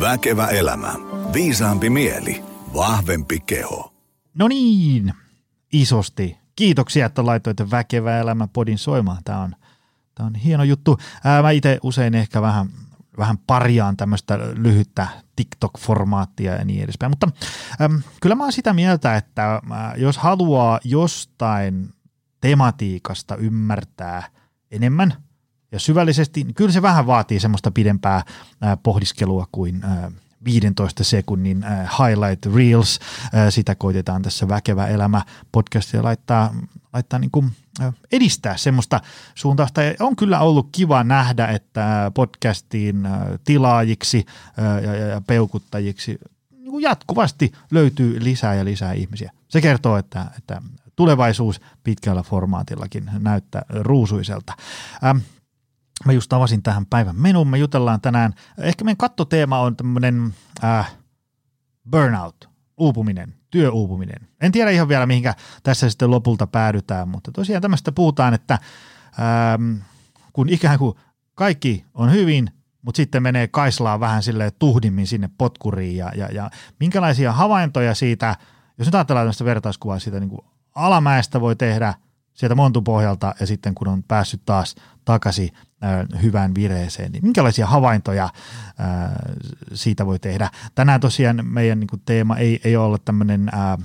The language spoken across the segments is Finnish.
Väkevä elämä. Viisaampi mieli. Vahvempi keho. No niin, isosti. Kiitoksia, että laitoitte Väkevä elämä podin soimaan. Tämä on, tämä on hieno juttu. Ää, mä itse usein ehkä vähän, vähän parjaan tämmöistä lyhyttä TikTok-formaattia ja niin edespäin. Mutta äm, kyllä mä oon sitä mieltä, että äh, jos haluaa jostain tematiikasta ymmärtää enemmän ja syvällisesti, niin kyllä se vähän vaatii semmoista pidempää äh, pohdiskelua kuin äh, 15 sekunnin äh, highlight reels. Äh, sitä koitetaan tässä Väkevä elämä podcastia laittaa, laittaa niin kuin, äh, edistää semmoista suuntausta. On kyllä ollut kiva nähdä, että podcastiin äh, tilaajiksi äh, ja, peukuttajiksi niin kuin jatkuvasti löytyy lisää ja lisää ihmisiä. Se kertoo, että, että tulevaisuus pitkällä formaatillakin näyttää ruusuiselta. Ähm, Mä just avasin tähän päivän menuun. Me jutellaan tänään, ehkä meidän kattoteema on tämmöinen äh, burnout, uupuminen, työuupuminen. En tiedä ihan vielä mihinkä tässä sitten lopulta päädytään, mutta tosiaan tämmöistä puhutaan, että ähm, kun ikään kuin kaikki on hyvin, mutta sitten menee kaislaa vähän sille tuhdimmin sinne potkuriin ja, ja, ja minkälaisia havaintoja siitä, jos nyt ajatellaan tämmöistä vertauskuvaa siitä niin kuin alamäestä voi tehdä sieltä montun pohjalta ja sitten kun on päässyt taas takaisin äh, hyvään vireeseen, niin minkälaisia havaintoja äh, siitä voi tehdä. Tänään tosiaan meidän niin teema ei, ei ole tämmöinen äh,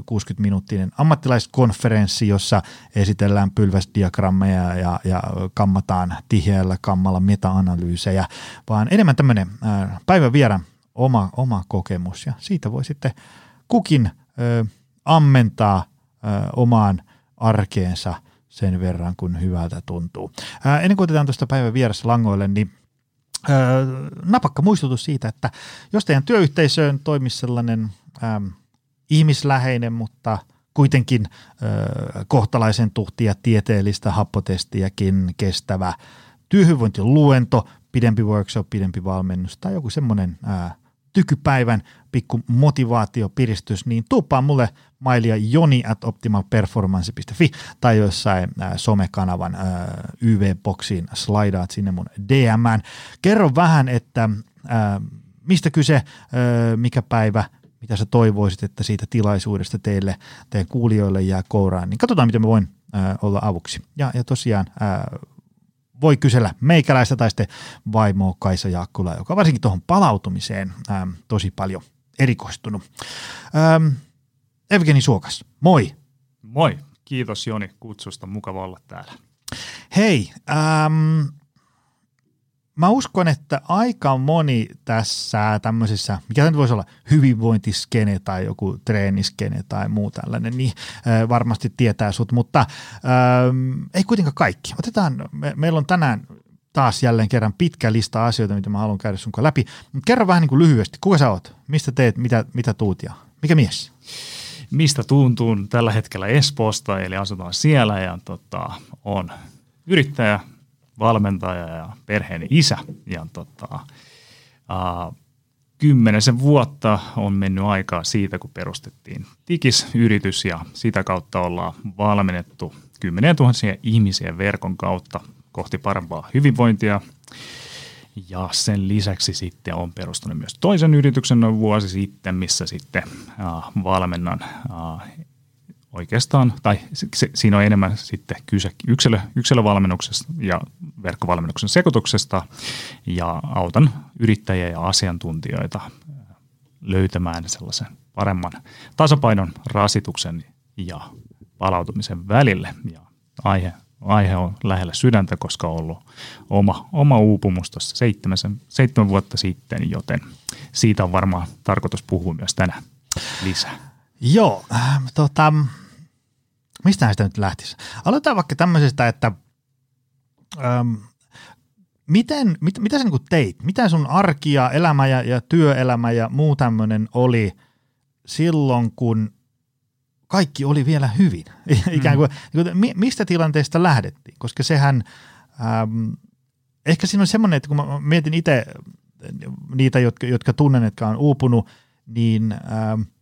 60-minuuttinen ammattilaiskonferenssi, jossa esitellään pylväsdiagrammeja ja, ja kammataan tiheällä kammalla meta-analyysejä, vaan enemmän tämmöinen äh, päivän vierän oma, oma kokemus ja siitä voi sitten kukin äh, ammentaa äh, omaan arkeensa – sen verran, kun hyvältä tuntuu. Ää, ennen kuin otetaan tuosta päivän vieressä langoille, niin ää, napakka muistutus siitä, että jos teidän työyhteisöön toimisi sellainen ää, ihmisläheinen, mutta kuitenkin ää, kohtalaisen tuhtia tieteellistä happotestiäkin kestävä työhyvinvointiluento, pidempi workshop, pidempi valmennus tai joku semmoinen ää, tykypäivän pikku motivaatio, piristys, niin tuuppaa mulle mailia joni at optimalperformance.fi tai jossain äh, somekanavan äh, YV-boksiin slaidaat sinne mun DMään. Kerro vähän, että äh, mistä kyse, mikä päivä, mitä sä toivoisit, että siitä tilaisuudesta teille, teidän kuulijoille jää kouraan, niin katsotaan, miten mä voin olla avuksi. Ja, ja tosiaan voi kysellä meikäläistä tai sitten vaimoa Kaisa Jaakkula, joka on varsinkin tuohon palautumiseen ähm, tosi paljon erikoistunut. Ähm, Evgeni Suokas, moi. Moi, kiitos Joni kutsusta, mukava olla täällä. Hei, ähm, mä uskon, että aika moni tässä tämmöisessä, mikä nyt voisi olla hyvinvointiskene tai joku treeniskene tai muu tällainen, niin varmasti tietää sut, mutta äh, ei kuitenkaan kaikki. Otetaan, me, meillä on tänään taas jälleen kerran pitkä lista asioita, mitä mä haluan käydä sun läpi. Kerro vähän niin kuin lyhyesti, kuka sä oot, mistä teet, mitä, mitä tuut ja mikä mies? Mistä tuntun tällä hetkellä Espoosta, eli asutaan siellä ja tota, on yrittäjä, valmentaja ja perheen isä. Ja tota, uh, kymmenisen vuotta on mennyt aikaa siitä, kun perustettiin Tikis-yritys ja sitä kautta ollaan valmennettu kymmeniä tuhansia ihmisiä verkon kautta kohti parempaa hyvinvointia. Ja sen lisäksi sitten on perustunut myös toisen yrityksen noin vuosi sitten, missä sitten uh, valmennan uh, oikeastaan, tai se, siinä on enemmän sitten kyse yksilö, yksilövalmennuksesta ja verkkovalmennuksen sekoituksesta ja autan yrittäjiä ja asiantuntijoita löytämään sellaisen paremman tasapainon rasituksen ja palautumisen välille. Ja aihe, aihe on lähellä sydäntä, koska on ollut oma, oma uupumus tuossa seitsemän, seitsemän vuotta sitten, joten siitä on varmaan tarkoitus puhua myös tänään lisää. Joo, äh, tota, mistä sitä nyt lähtisi? Aloitetaan vaikka tämmöisestä, että ähm, miten, mit, mitä sä niin teit? Mitä sun arki ja elämä ja, ja työelämä ja muu tämmöinen oli silloin, kun kaikki oli vielä hyvin? Ikään kuin, mm. niin mistä tilanteesta lähdettiin? Koska sehän, ähm, ehkä siinä on semmoinen, että kun mä mietin itse niitä, jotka, jotka tunnen, jotka on uupunut, niin ähm, –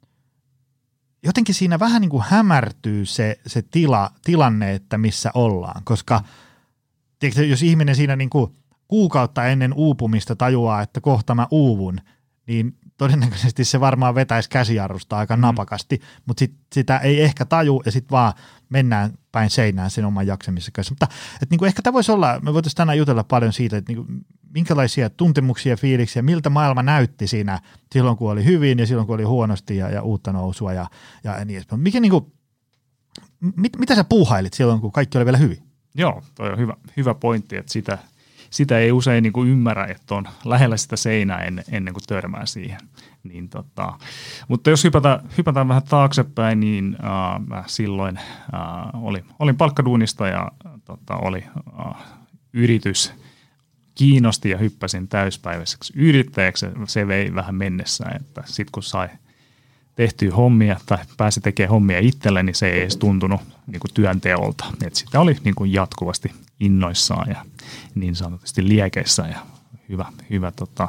jotenkin siinä vähän niin kuin hämärtyy se, se tila, tilanne, että missä ollaan, koska tiedätkö, jos ihminen siinä niin kuin kuukautta ennen uupumista tajuaa, että kohta mä uuvun, niin todennäköisesti se varmaan vetäisi käsijarrusta aika mm. napakasti, mutta sit, sitä ei ehkä taju ja sitten vaan mennään päin seinään sen oman jaksamisen kanssa. Mutta et niinku ehkä tämä voisi olla, me voitaisiin tänään jutella paljon siitä, että niinku, minkälaisia tuntemuksia fiiliksiä, miltä maailma näytti siinä silloin, kun oli hyvin ja silloin, kun oli huonosti ja, ja uutta nousua ja, ja niin edespäin. Mikä niinku, mit, mitä sä puuhailit silloin, kun kaikki oli vielä hyvin? Joo, toi on hyvä, hyvä pointti, että sitä, sitä ei usein niin kuin ymmärrä, että on lähellä sitä seinää ennen, ennen kuin törmää siihen. Niin tota, mutta jos hypätään, hypätään vähän taaksepäin, niin äh, mä silloin äh, olin, olin palkkaduunista ja tota, oli äh, yritys kiinnosti ja hyppäsin täyspäiväiseksi yrittäjäksi. Se vei vähän mennessään, että sitten kun sai tehtyä hommia tai pääsi tekemään hommia itselle, niin se ei edes tuntunut niin kuin työnteolta. Et sitä oli niin kuin jatkuvasti innoissaan ja niin sanotusti liekeissä ja hyvä, hyvä tota,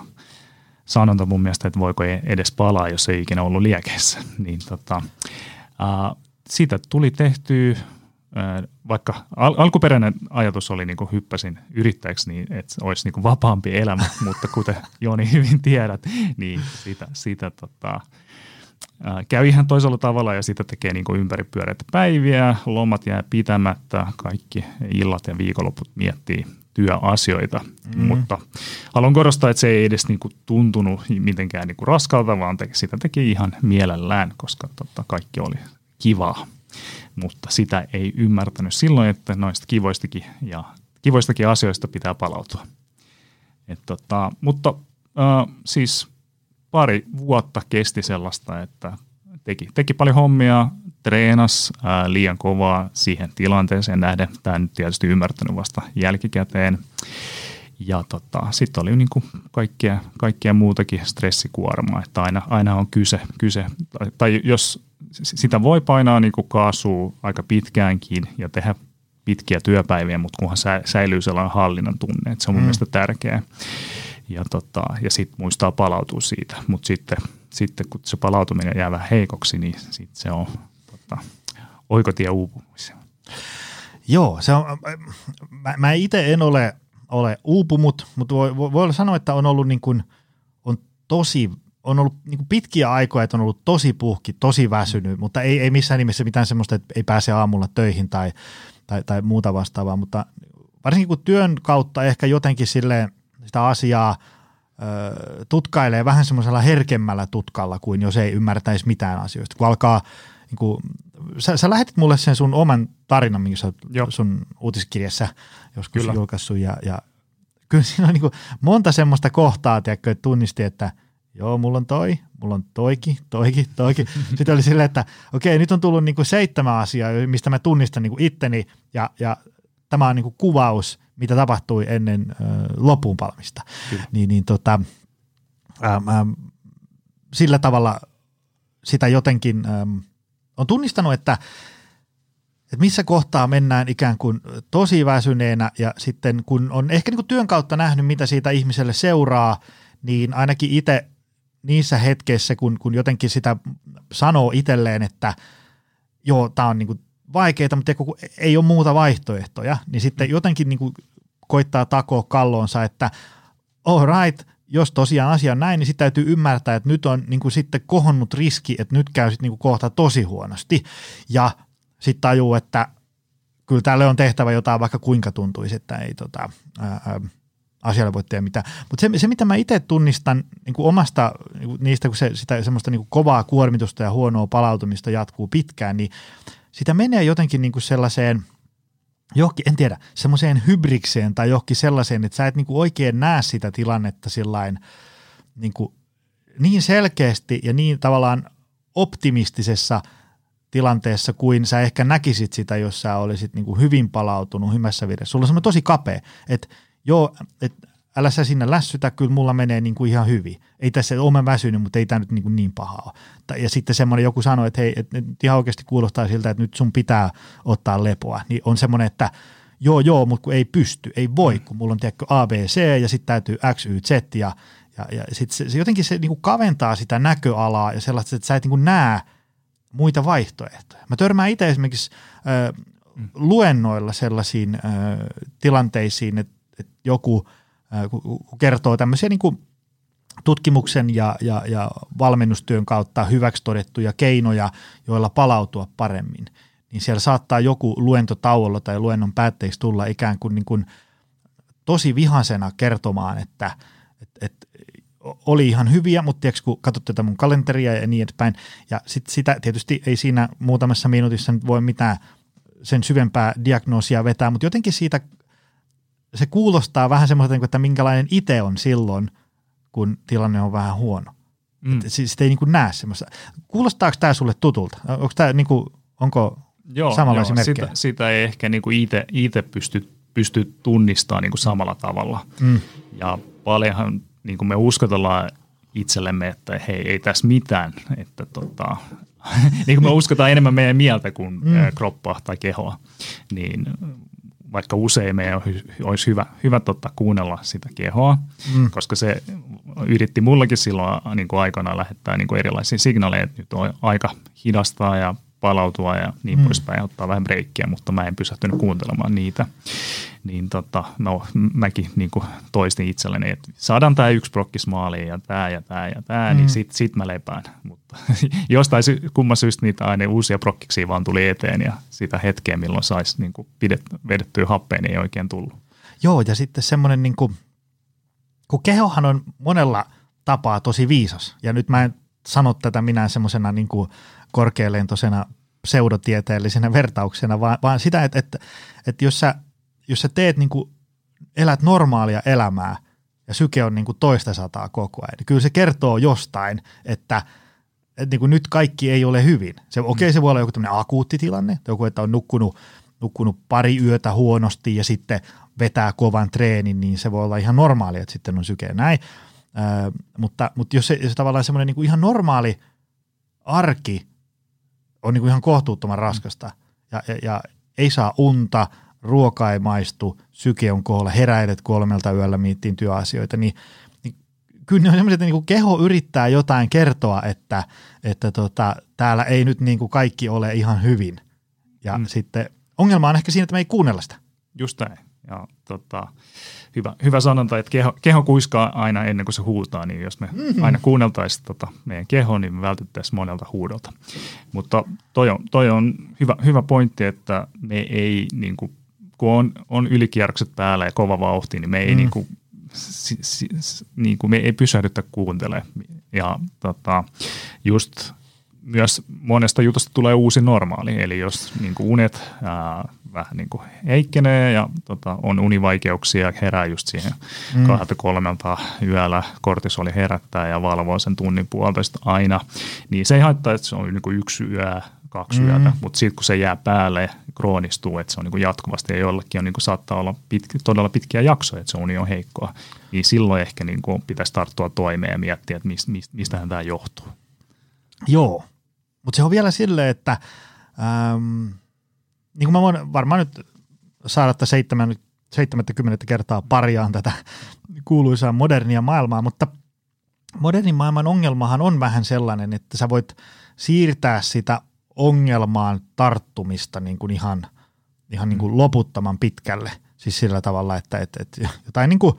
sanonta mun mielestä, että voiko edes palaa, jos ei ikinä ollut liekeissä. Niin tota, ää, siitä tuli tehty, ää, vaikka al- alkuperäinen ajatus oli niin kuin hyppäsin yrittäjäksi, niin että olisi niin kuin vapaampi elämä, mutta kuten Joni hyvin tiedät, niin siitä, siitä tota, käy ihan toisella tavalla ja sitä tekee niin kuin ympäripyöreitä päiviä, lomat jää pitämättä, kaikki illat ja viikonloput miettii työasioita, mm. mutta haluan korostaa, että se ei edes niin kuin tuntunut mitenkään niin kuin raskalta, vaan te, sitä teki ihan mielellään, koska totta kaikki oli kivaa, mutta sitä ei ymmärtänyt silloin, että noista kivoistakin ja kivoistakin asioista pitää palautua. Et tota, mutta äh, siis pari vuotta kesti sellaista, että teki, teki paljon hommia, treenas ää, liian kovaa siihen tilanteeseen nähden. Tämä nyt tietysti ymmärtänyt vasta jälkikäteen. Ja tota, sitten oli niin kuin kaikkea, kaikkea muutakin stressikuormaa, että aina, aina on kyse, kyse tai, tai jos sitä voi painaa niin kuin kaasua aika pitkäänkin ja tehdä pitkiä työpäiviä, mutta kunhan sä, säilyy sellainen hallinnan tunne, että se on mun mm. mielestä tärkeää. Ja, tota, ja sitten muistaa palautua siitä, mutta sitten, sitten kun se palautuminen jää vähän heikoksi, niin sitten se on tota, oikotie uupumiseen. Joo, se on, mä, mä itse en ole, ole uupumut, mutta voi, voi, voi sanoa, että on ollut niin kuin, on tosi on ollut niin kuin pitkiä aikoja, että on ollut tosi puhki, tosi väsynyt, mutta ei, ei missään nimessä mitään semmoista, että ei pääse aamulla töihin tai, tai, tai muuta vastaavaa, mutta varsinkin kun työn kautta ehkä jotenkin sille sitä asiaa ö, tutkailee vähän semmoisella herkemmällä tutkalla kuin jos ei ymmärtäisi mitään asioista, kun alkaa niin kuin, sä, sä lähetit mulle sen sun oman tarinan, minkä sä Joo. sun uutiskirjassa joskus kyllä. julkaissut ja, ja kyllä siinä on niin kuin monta semmoista kohtaa, tiedätkö, että tunnisti, että joo, mulla on toi, mulla on toiki, toiki, toiki. Sitten oli silleen, että okei, nyt on tullut niin kuin seitsemän asiaa, mistä mä tunnistan niin kuin itteni ja, ja tämä on niin kuin kuvaus, mitä tapahtui ennen äh, loppuun palmista. Niin, niin tota, ähm, ähm, sillä tavalla sitä jotenkin ähm, on tunnistanut, että, että missä kohtaa mennään ikään kuin tosi väsyneenä ja sitten kun on ehkä niin kuin työn kautta nähnyt, mitä siitä ihmiselle seuraa, niin ainakin itse niissä hetkeissä, kun, kun jotenkin sitä sanoo itselleen, että joo, tämä on niin kuin vaikeaa, mutta kun ei ole muuta vaihtoehtoja, niin sitten jotenkin niin kuin koittaa takoa kallonsa, että all right, jos tosiaan asia on näin, niin sitten täytyy ymmärtää, että nyt on niin kuin sitten kohonnut riski, että nyt käy sitten niin kuin kohta tosi huonosti. Ja sitten tajuu, että kyllä tälle on tehtävä jotain, vaikka kuinka tuntuisi, että ei tota, ää, asialle voi tehdä mitään. Mutta se, se, mitä mä itse tunnistan niin kuin omasta niin kuin niistä, kun se, sitä semmoista niin kuin kovaa kuormitusta ja huonoa palautumista jatkuu pitkään, niin sitä menee jotenkin niin kuin sellaiseen – johonkin, en tiedä, semmoiseen hybrikseen tai johonkin sellaiseen, että sä et niinku oikein näe sitä tilannetta sillain niinku niin selkeästi ja niin tavallaan optimistisessa tilanteessa kuin sä ehkä näkisit sitä, jos sä olisit niinku hyvin palautunut hymässä viressä. Sulla on semmoinen tosi kapea, että joo, että älä sä sinne lässytä, kyllä mulla menee niin kuin ihan hyvin. Ei tässä ole mä väsynyt, mutta ei tämä nyt niin, kuin niin pahaa Ja sitten semmoinen joku sanoi, että hei, että nyt ihan oikeasti kuulostaa siltä, että nyt sun pitää ottaa lepoa. Niin on semmoinen, että joo, joo, mutta kun ei pysty, ei voi, kun mulla on tiedätkö ABC ja sitten täytyy X, Y, Z ja, ja, ja sitten se, se, jotenkin se niin kuin kaventaa sitä näköalaa ja sellaista, että sä et niin kuin näe muita vaihtoehtoja. Mä törmään itse esimerkiksi äh, luennoilla sellaisiin äh, tilanteisiin, että joku – kertoo tämmöisiä niin kuin tutkimuksen ja, ja, ja valmennustyön kautta hyväksi todettuja keinoja, joilla palautua paremmin, niin siellä saattaa joku luentotauolla tai luennon päätteeksi tulla ikään kuin, niin kuin tosi vihasena kertomaan, että et, et, oli ihan hyviä, mutta tiedätkö, kun katsot tätä mun kalenteria ja niin edespäin, ja sit sitä tietysti ei siinä muutamassa minuutissa voi mitään sen syvempää diagnoosia vetää, mutta jotenkin siitä se kuulostaa vähän semmoiselta, että minkälainen itse on silloin, kun tilanne on vähän huono. Mm. Sitä ei niin kuin näe semmoista. Kuulostaako tämä sulle tutulta? Onko tämä niin kuin, onko joo, samanlaisia joo, sitä, sitä ei ehkä niin itse pysty, pysty tunnistamaan niin kuin samalla tavalla. Mm. Ja paljonhan niin kuin me uskotellaan itsellemme, että hei, ei tässä mitään, että tota, niin kuin me uskotaan enemmän meidän mieltä kuin mm. kroppaa tai kehoa, niin vaikka usein meidän olisi hyvä, hyvä totta kuunnella sitä kehoa, mm. koska se yritti mullakin silloin niin kuin aikana lähettää niin kuin erilaisia signaaleja, että nyt on aika hidastaa ja palautua ja niin mm. poispäin, ottaa vähän breikkiä, mutta mä en pysähtynyt kuuntelemaan niitä. Niin tota, no, mäkin niin kuin toistin itselleni, että saadaan tämä yksi prokkis maaliin ja tämä ja tämä ja tämä, niin mm. niin sit, sit mä lepään. Mutta jostain kumman syystä niitä aina uusia prokkiksia vaan tuli eteen ja sitä hetkeä, milloin saisi niin kuin pidet, vedettyä happeen, niin ei oikein tullut. Joo, ja sitten semmoinen, niin kuin, kun kehohan on monella tapaa tosi viisas, ja nyt mä en sano tätä minä semmoisena niin kuin korkealentoisena pseudotieteellisenä vertauksena, vaan, vaan sitä, että, että, että jos, sä, jos sä teet niin kuin, elät normaalia elämää ja syke on niin kuin toista sataa koko ajan, niin kyllä se kertoo jostain, että, että niin kuin nyt kaikki ei ole hyvin. Se, okei, okay, se voi olla joku tämmöinen akuutti tilanne, joku, että on nukkunut, nukkunut pari yötä huonosti ja sitten vetää kovan treenin, niin se voi olla ihan normaali, että sitten on syke näin. Ö, mutta, mutta jos se, se tavallaan semmoinen niin kuin ihan normaali arki on niin kuin ihan kohtuuttoman raskasta ja, ja, ja ei saa unta, ruoka ei maistu, syke on koolla, heräilet kolmelta yöllä miettiin työasioita, niin, niin kyllä ne on sellaiset, että niin kuin keho yrittää jotain kertoa, että, että tota, täällä ei nyt niin kuin kaikki ole ihan hyvin. Ja mm. sitten ongelma on ehkä siinä, että me ei kuunnella sitä. Just näin. Ja tota, hyvä, hyvä sanonta, että keho, keho kuiskaa aina ennen kuin se huutaa, niin jos me mm-hmm. aina kuunneltaisiin tota meidän kehoa, niin me vältyttäisiin monelta huudolta. Mutta toi on, toi on hyvä, hyvä pointti, että me ei, niin kuin, kun on, on ylikierrokset päällä ja kova vauhti, niin me ei, mm. niin kuin, si, si, niin kuin, me ei pysähdytä kuuntelemaan. Ja tota, just myös monesta jutusta tulee uusi normaali, eli jos niin kuin unet ää, vähän niin kuin heikkenee ja tota, on univaikeuksia, herää just siihen mm. kahdelta kolmelta yöllä, kortisoli herättää ja valvoo sen tunnin puolitoista aina, niin se ei haittaa, että se on niin kuin yksi yö, kaksi mm. yötä, mutta sitten kun se jää päälle, kroonistuu, että se on niin kuin jatkuvasti ja jollekin on niin kuin saattaa olla pitkä, todella pitkiä jaksoja, että se uni on heikkoa, niin silloin ehkä niin kuin pitäisi tarttua toimeen ja miettiä, että mistä, mistähän tämä johtuu. Joo, mutta se on vielä silleen, että ähm, niin kuin mä voin varmaan nyt saada että 70 kertaa pariaan tätä kuuluisaa modernia maailmaa, mutta modernin maailman ongelmahan on vähän sellainen, että sä voit siirtää sitä ongelmaan tarttumista niin kuin ihan, ihan niin kuin mm. loputtoman pitkälle. Siis sillä tavalla, että, että, että jotain niin kuin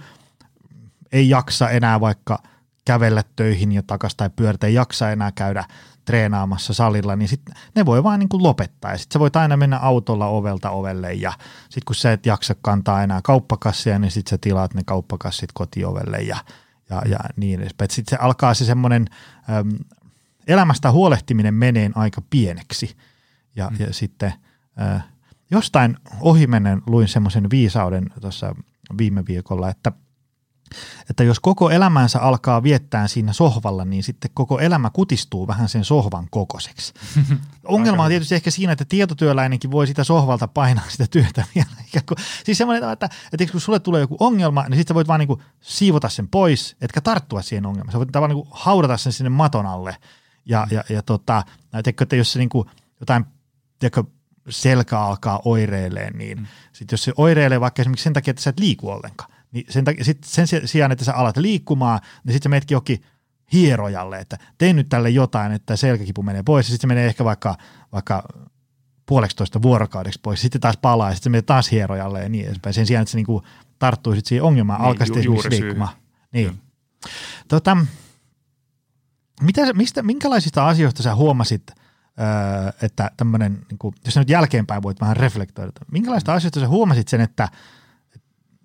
ei jaksa enää vaikka kävellä töihin ja takaisin tai pyöritä, ei jaksa enää käydä treenaamassa salilla, niin sit ne voi vaan niin kuin lopettaa. Ja sitten sä voit aina mennä autolla ovelta ovelle ja sitten kun sä et jaksa kantaa enää kauppakassia, niin sitten sä tilaat ne kauppakassit kotiovelle ja, ja, ja niin edespäin. Sitten se alkaa se semmoinen elämästä huolehtiminen menee aika pieneksi. Ja, mm. ja sitten äh, jostain ohimennen luin semmoisen viisauden tuossa viime viikolla, että – että jos koko elämänsä alkaa viettää siinä sohvalla, niin sitten koko elämä kutistuu vähän sen sohvan kokoiseksi. Ongelma on tietysti ehkä siinä, että tietotyöläinenkin voi sitä sohvalta painaa sitä työtä vielä. Siis semmoinen, että, että kun sulle tulee joku ongelma, niin sitten voit vaan niin kuin siivota sen pois, etkä tarttua siihen ongelmaan. Sä voit tavallaan niin kuin haudata sen sinne maton alle. Ja, ja, ja tota, tiedätkö, että jos se niin kuin jotain tiedätkö, selkä alkaa oireileen, niin mm. sitten jos se oireilee vaikka esimerkiksi sen takia, että sä et liiku ollenkaan, niin sen, takia, sit sen sijaan, että sä alat liikkumaan, niin sitten sä menetkin jokin hierojalle, että tee nyt tälle jotain, että selkäkipu menee pois, ja sitten se menee ehkä vaikka, vaikka puoleksitoista vuorokaudeksi pois, sitten taas palaa ja sitten se menee taas hierojalle ja niin edespäin. Sen sijaan, että se niin kuin tarttuisit siihen ongelmaan, Niin, alkaisi ju- esimerkiksi liikkumaan. Niin. Kyllä. Tota, mitä, mistä, minkälaisista asioista sä huomasit, öö, että tämmöinen, niin kuin, jos sä nyt jälkeenpäin voit vähän reflektoida, minkälaista asioista sä huomasit sen, että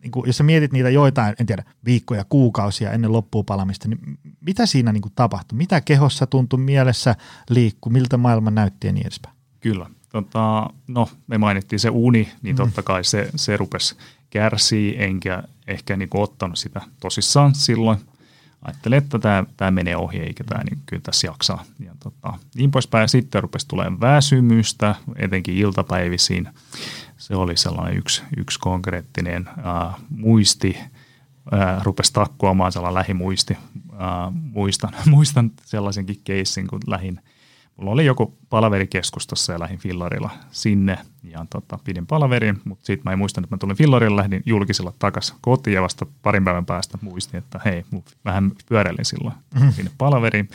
niin kuin, jos sä mietit niitä joitain, en tiedä, viikkoja, kuukausia ennen loppuun palamista, niin mitä siinä niin kuin tapahtui? Mitä kehossa tuntui, mielessä liikkui, miltä maailma näytti ja niin edespäin? Kyllä. Tota, no, me mainittiin se uni, niin totta kai se, se rupesi kärsii, enkä ehkä niin kuin ottanut sitä tosissaan silloin. Ajattelin, että tämä, tämä menee ohi, eikä tämä niin kyllä tässä jaksaa. Ja tota, niin poispäin. Sitten rupesi tulemaan väsymystä, etenkin iltapäivisiin. Se oli sellainen yksi, yksi konkreettinen äh, muisti, äh, rupesi takkuamaan sellainen lähimuisti. Äh, muistan, muistan sellaisenkin keissin, kun lähin mulla oli joku palaveri keskustassa ja lähdin fillarilla sinne ja tota, pidin palaverin, mutta sitten mä en muistanut, että mä tulin fillarilla, lähdin julkisella takaisin kotiin ja vasta parin päivän päästä muistin, että hei, vähän pyöräilin silloin mm-hmm. sinne palaveriin.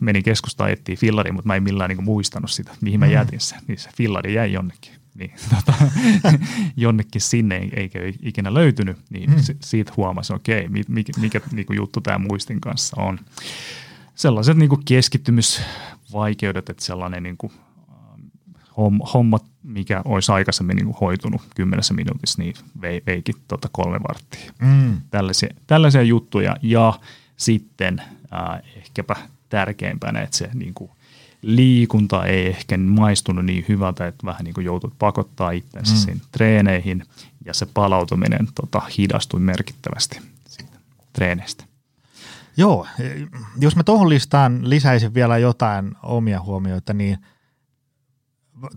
Menin keskustaan etsiä fillariin, mutta mä en millään niinku muistanut sitä, mihin mä jätin sen. Niin se fillari jäi jonnekin. Niin, tota, jonnekin sinne ei- eikä ikinä löytynyt, niin mm. siitä huomasin, okei, okay, mikä, mikä niinku juttu tämä muistin kanssa on sellaiset niin keskittymisvaikeudet, että sellainen niin kuin, homma, homma, mikä olisi aikaisemmin niin kuin hoitunut kymmenessä minuutissa, niin vei, veikin tota kolme varttia. Mm. Tällaisia, tällaisia juttuja ja sitten äh, ehkäpä tärkeimpänä, että se niin kuin, liikunta ei ehkä maistunut niin hyvältä, että vähän niin kuin joutut pakottaa itsensä mm. treeneihin ja se palautuminen tota, hidastui merkittävästi siitä treeneistä. Joo, jos mä tuohon listaan lisäisin vielä jotain omia huomioita, niin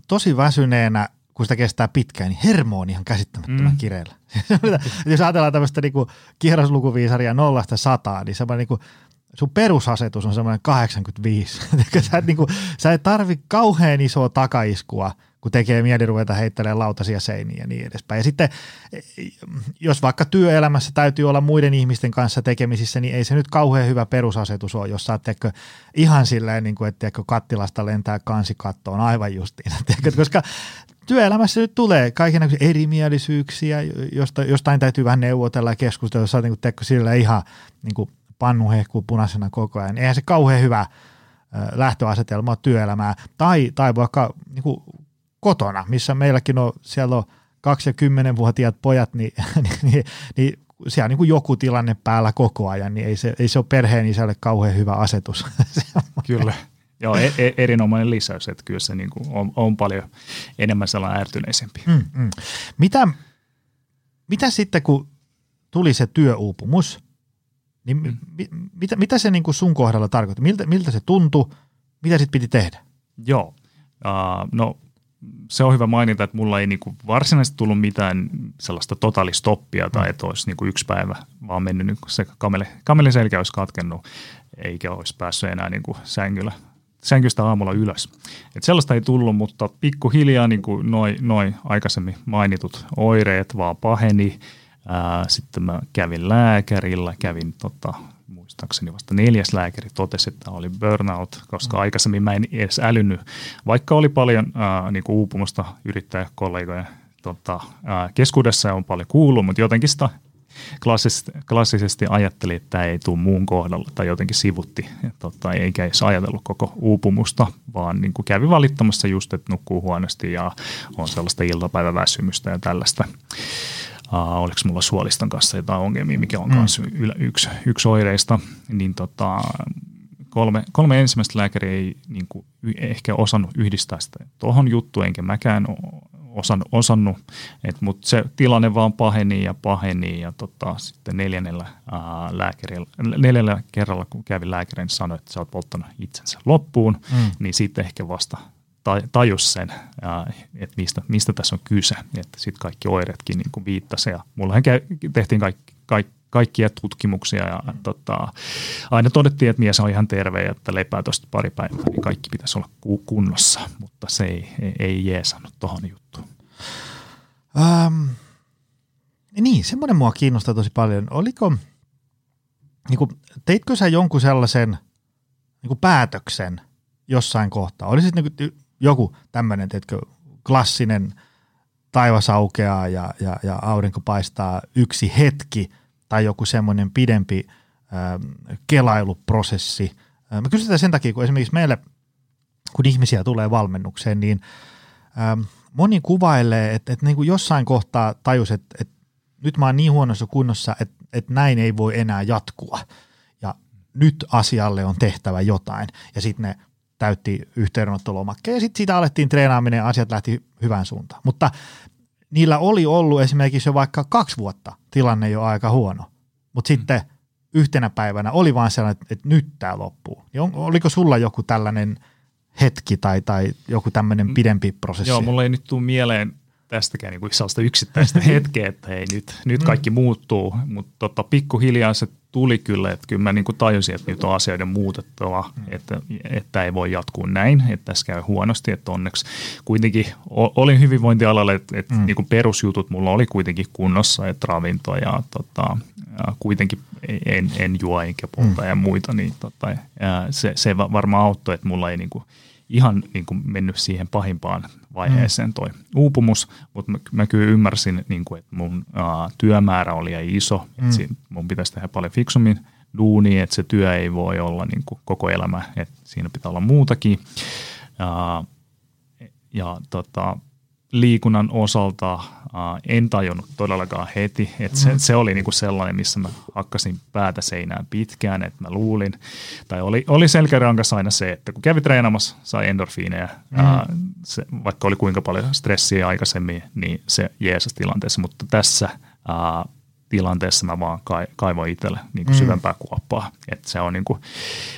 tosi väsyneenä, kun sitä kestää pitkään, niin hermo on ihan käsittämättömän mm. kireellä. jos ajatellaan tämmöistä niin kierroslukuviisaria nollasta sataa, niin semmoinen niin kuin, sun perusasetus on semmoinen 85. sä, et, niin kuin, sä et tarvi kauhean isoa takaiskua, kun tekee mieli ruveta heittelemään lautasia seiniä ja niin edespäin. Ja sitten, jos vaikka työelämässä täytyy olla muiden ihmisten kanssa tekemisissä, niin ei se nyt kauhean hyvä perusasetus ole, jos sä teekö, ihan silleen, niin kuin, että teekö, kattilasta lentää kansikattoon aivan justiin. Teekö, koska työelämässä nyt tulee kaikenlaisia erimielisyyksiä, josta, jostain täytyy vähän neuvotella ja keskustella, jos sä niin kuin, sillä ihan niin kuin pannu hehkuu punaisena koko ajan. Eihän se kauhean hyvä lähtöasetelma työelämää. Tai, tai vaikka niin kuin kotona, missä meilläkin on, siellä on kaksi- ja kymmenenvuotiaat pojat, niin, niin, niin, niin siellä on niin kuin joku tilanne päällä koko ajan, niin ei se, ei se ole perheen isälle kauhean hyvä asetus. Kyllä. Joo, e- e- erinomainen lisäys, että kyllä se niin kuin on, on paljon enemmän sellainen ärtyneisempi. Mm, mm. Mitä, mitä sitten, kun tuli se työuupumus, niin mm. mi, mitä, mitä se niin kuin sun kohdalla tarkoitti? Miltä, miltä se tuntui? Mitä sitten piti tehdä? Joo, uh, no se on hyvä mainita, että mulla ei niinku varsinaisesti tullut mitään sellaista totaalistoppia tai että olisi niinku yksi päivä vaan mennyt, niin se kameli, kamelin selkä olisi katkennut eikä olisi päässyt enää niinku sängyllä, sänkystä aamulla ylös. Et sellaista ei tullut, mutta pikkuhiljaa niin noin noi aikaisemmin mainitut oireet vaan paheni. Ää, sitten mä kävin lääkärillä, kävin tota, muistaakseni vasta neljäs lääkäri totesi, että oli burnout, koska mm. aikaisemmin mä en edes älynyt, vaikka oli paljon ää, niin kuin uupumusta yrittäjäkollegojen tota, ää, keskuudessa ja on paljon kuullut, mutta jotenkin sitä klassisesti, klassisesti ajatteli, että tämä ei tule muun kohdalla tai jotenkin sivutti, tota, eikä edes ajatellut koko uupumusta, vaan niin kuin kävi valittamassa just, että nukkuu huonosti ja on sellaista iltapäiväväsymystä ja tällaista. Uh, oliko mulla suoliston kanssa jotain ongelmia, mikä on myös mm. yksi, yksi oireista, niin tota, kolme, kolme ensimmäistä lääkäriä ei niin kuin, ehkä osannut yhdistää sitä tuohon juttuun, enkä mäkään osannut, osannut mutta se tilanne vaan paheni ja paheni ja tota, sitten neljännellä, ää, lääkärillä, neljännellä kerralla, kun kävin lääkärin, niin sanoi, että sä oot polttanut itsensä loppuun, mm. niin sitten ehkä vasta tajus sen, että mistä, mistä tässä on kyse, että sitten kaikki oireetkin niin viittasi ja mullahan tehtiin kaikki, kaikki kaikkia tutkimuksia ja mm. tota, aina todettiin, että mies on ihan terve ja että lepää tuosta pari päivää, niin kaikki pitäisi olla kunnossa, mutta se ei, ei, ei jeesannut tuohon juttuun. Ähm, niin, semmoinen mua kiinnostaa tosi paljon. Oliko, niin kuin, teitkö sä jonkun sellaisen niin kuin päätöksen jossain kohtaa? Oli siis niin kuin, joku tämmöinen, teetkö, klassinen taivas aukeaa ja, ja, ja aurinko paistaa yksi hetki tai joku semmoinen pidempi äh, kelailuprosessi. Äh, mä kysyn sitä sen takia, kun esimerkiksi meille, kun ihmisiä tulee valmennukseen, niin ähm, moni kuvailee, että, että niin kuin jossain kohtaa tajus, että, että nyt mä oon niin huonossa kunnossa, että, että näin ei voi enää jatkua. Ja nyt asialle on tehtävä jotain. Ja sitten ne täytti yhteydenottolomakkeen ja sitten siitä alettiin treenaaminen ja asiat lähti hyvään suuntaan. Mutta niillä oli ollut esimerkiksi jo vaikka kaksi vuotta tilanne jo aika huono, mutta mm. sitten yhtenä päivänä oli vain sellainen, että, nyt tämä loppuu. On, oliko sulla joku tällainen hetki tai, tai joku tämmöinen mm. pidempi prosessi? Joo, mulla ei nyt tule mieleen tästäkään niin kuin sellaista yksittäistä hetkeä, että hei nyt, nyt kaikki mm. muuttuu, mutta tota, pikkuhiljaa se tuli kyllä, että kyllä mä niin kuin tajusin, että nyt on asioiden muutettava, mm. että, että ei voi jatkuu näin, että tässä käy huonosti, että onneksi kuitenkin olin hyvinvointialalla, että, että mm. niin kuin perusjutut mulla oli kuitenkin kunnossa, että ravinto ja, tota, ja kuitenkin en, en juo enkä polta mm. ja muita, niin tota, ja se, se varmaan auttoi, että mulla ei niin kuin, ihan niin kuin mennyt siihen pahimpaan vaiheeseen toi uupumus, mutta mä, mä kyllä ymmärsin, niin kuin, että mun ää, työmäärä oli liian iso, mm. että mun pitäisi tehdä paljon fiksummin duuni, että se työ ei voi olla niin kuin koko elämä, että siinä pitää olla muutakin. Ää, ja tota, liikunnan osalta äh, en tajunnut todellakaan heti, että se, mm. se oli niinku sellainen, missä mä hakkasin päätä seinään pitkään, että mä luulin, tai oli, oli selkärankassa aina se, että kun kävi treenaamassa, sai endorfiineja, mm. se, vaikka oli kuinka paljon stressiä aikaisemmin, niin se jeesas tilanteessa, mutta tässä äh, tilanteessa mä vaan kaivoin itselle niin kuin mm. syvempää kuoppaa. Et se on niin kuin,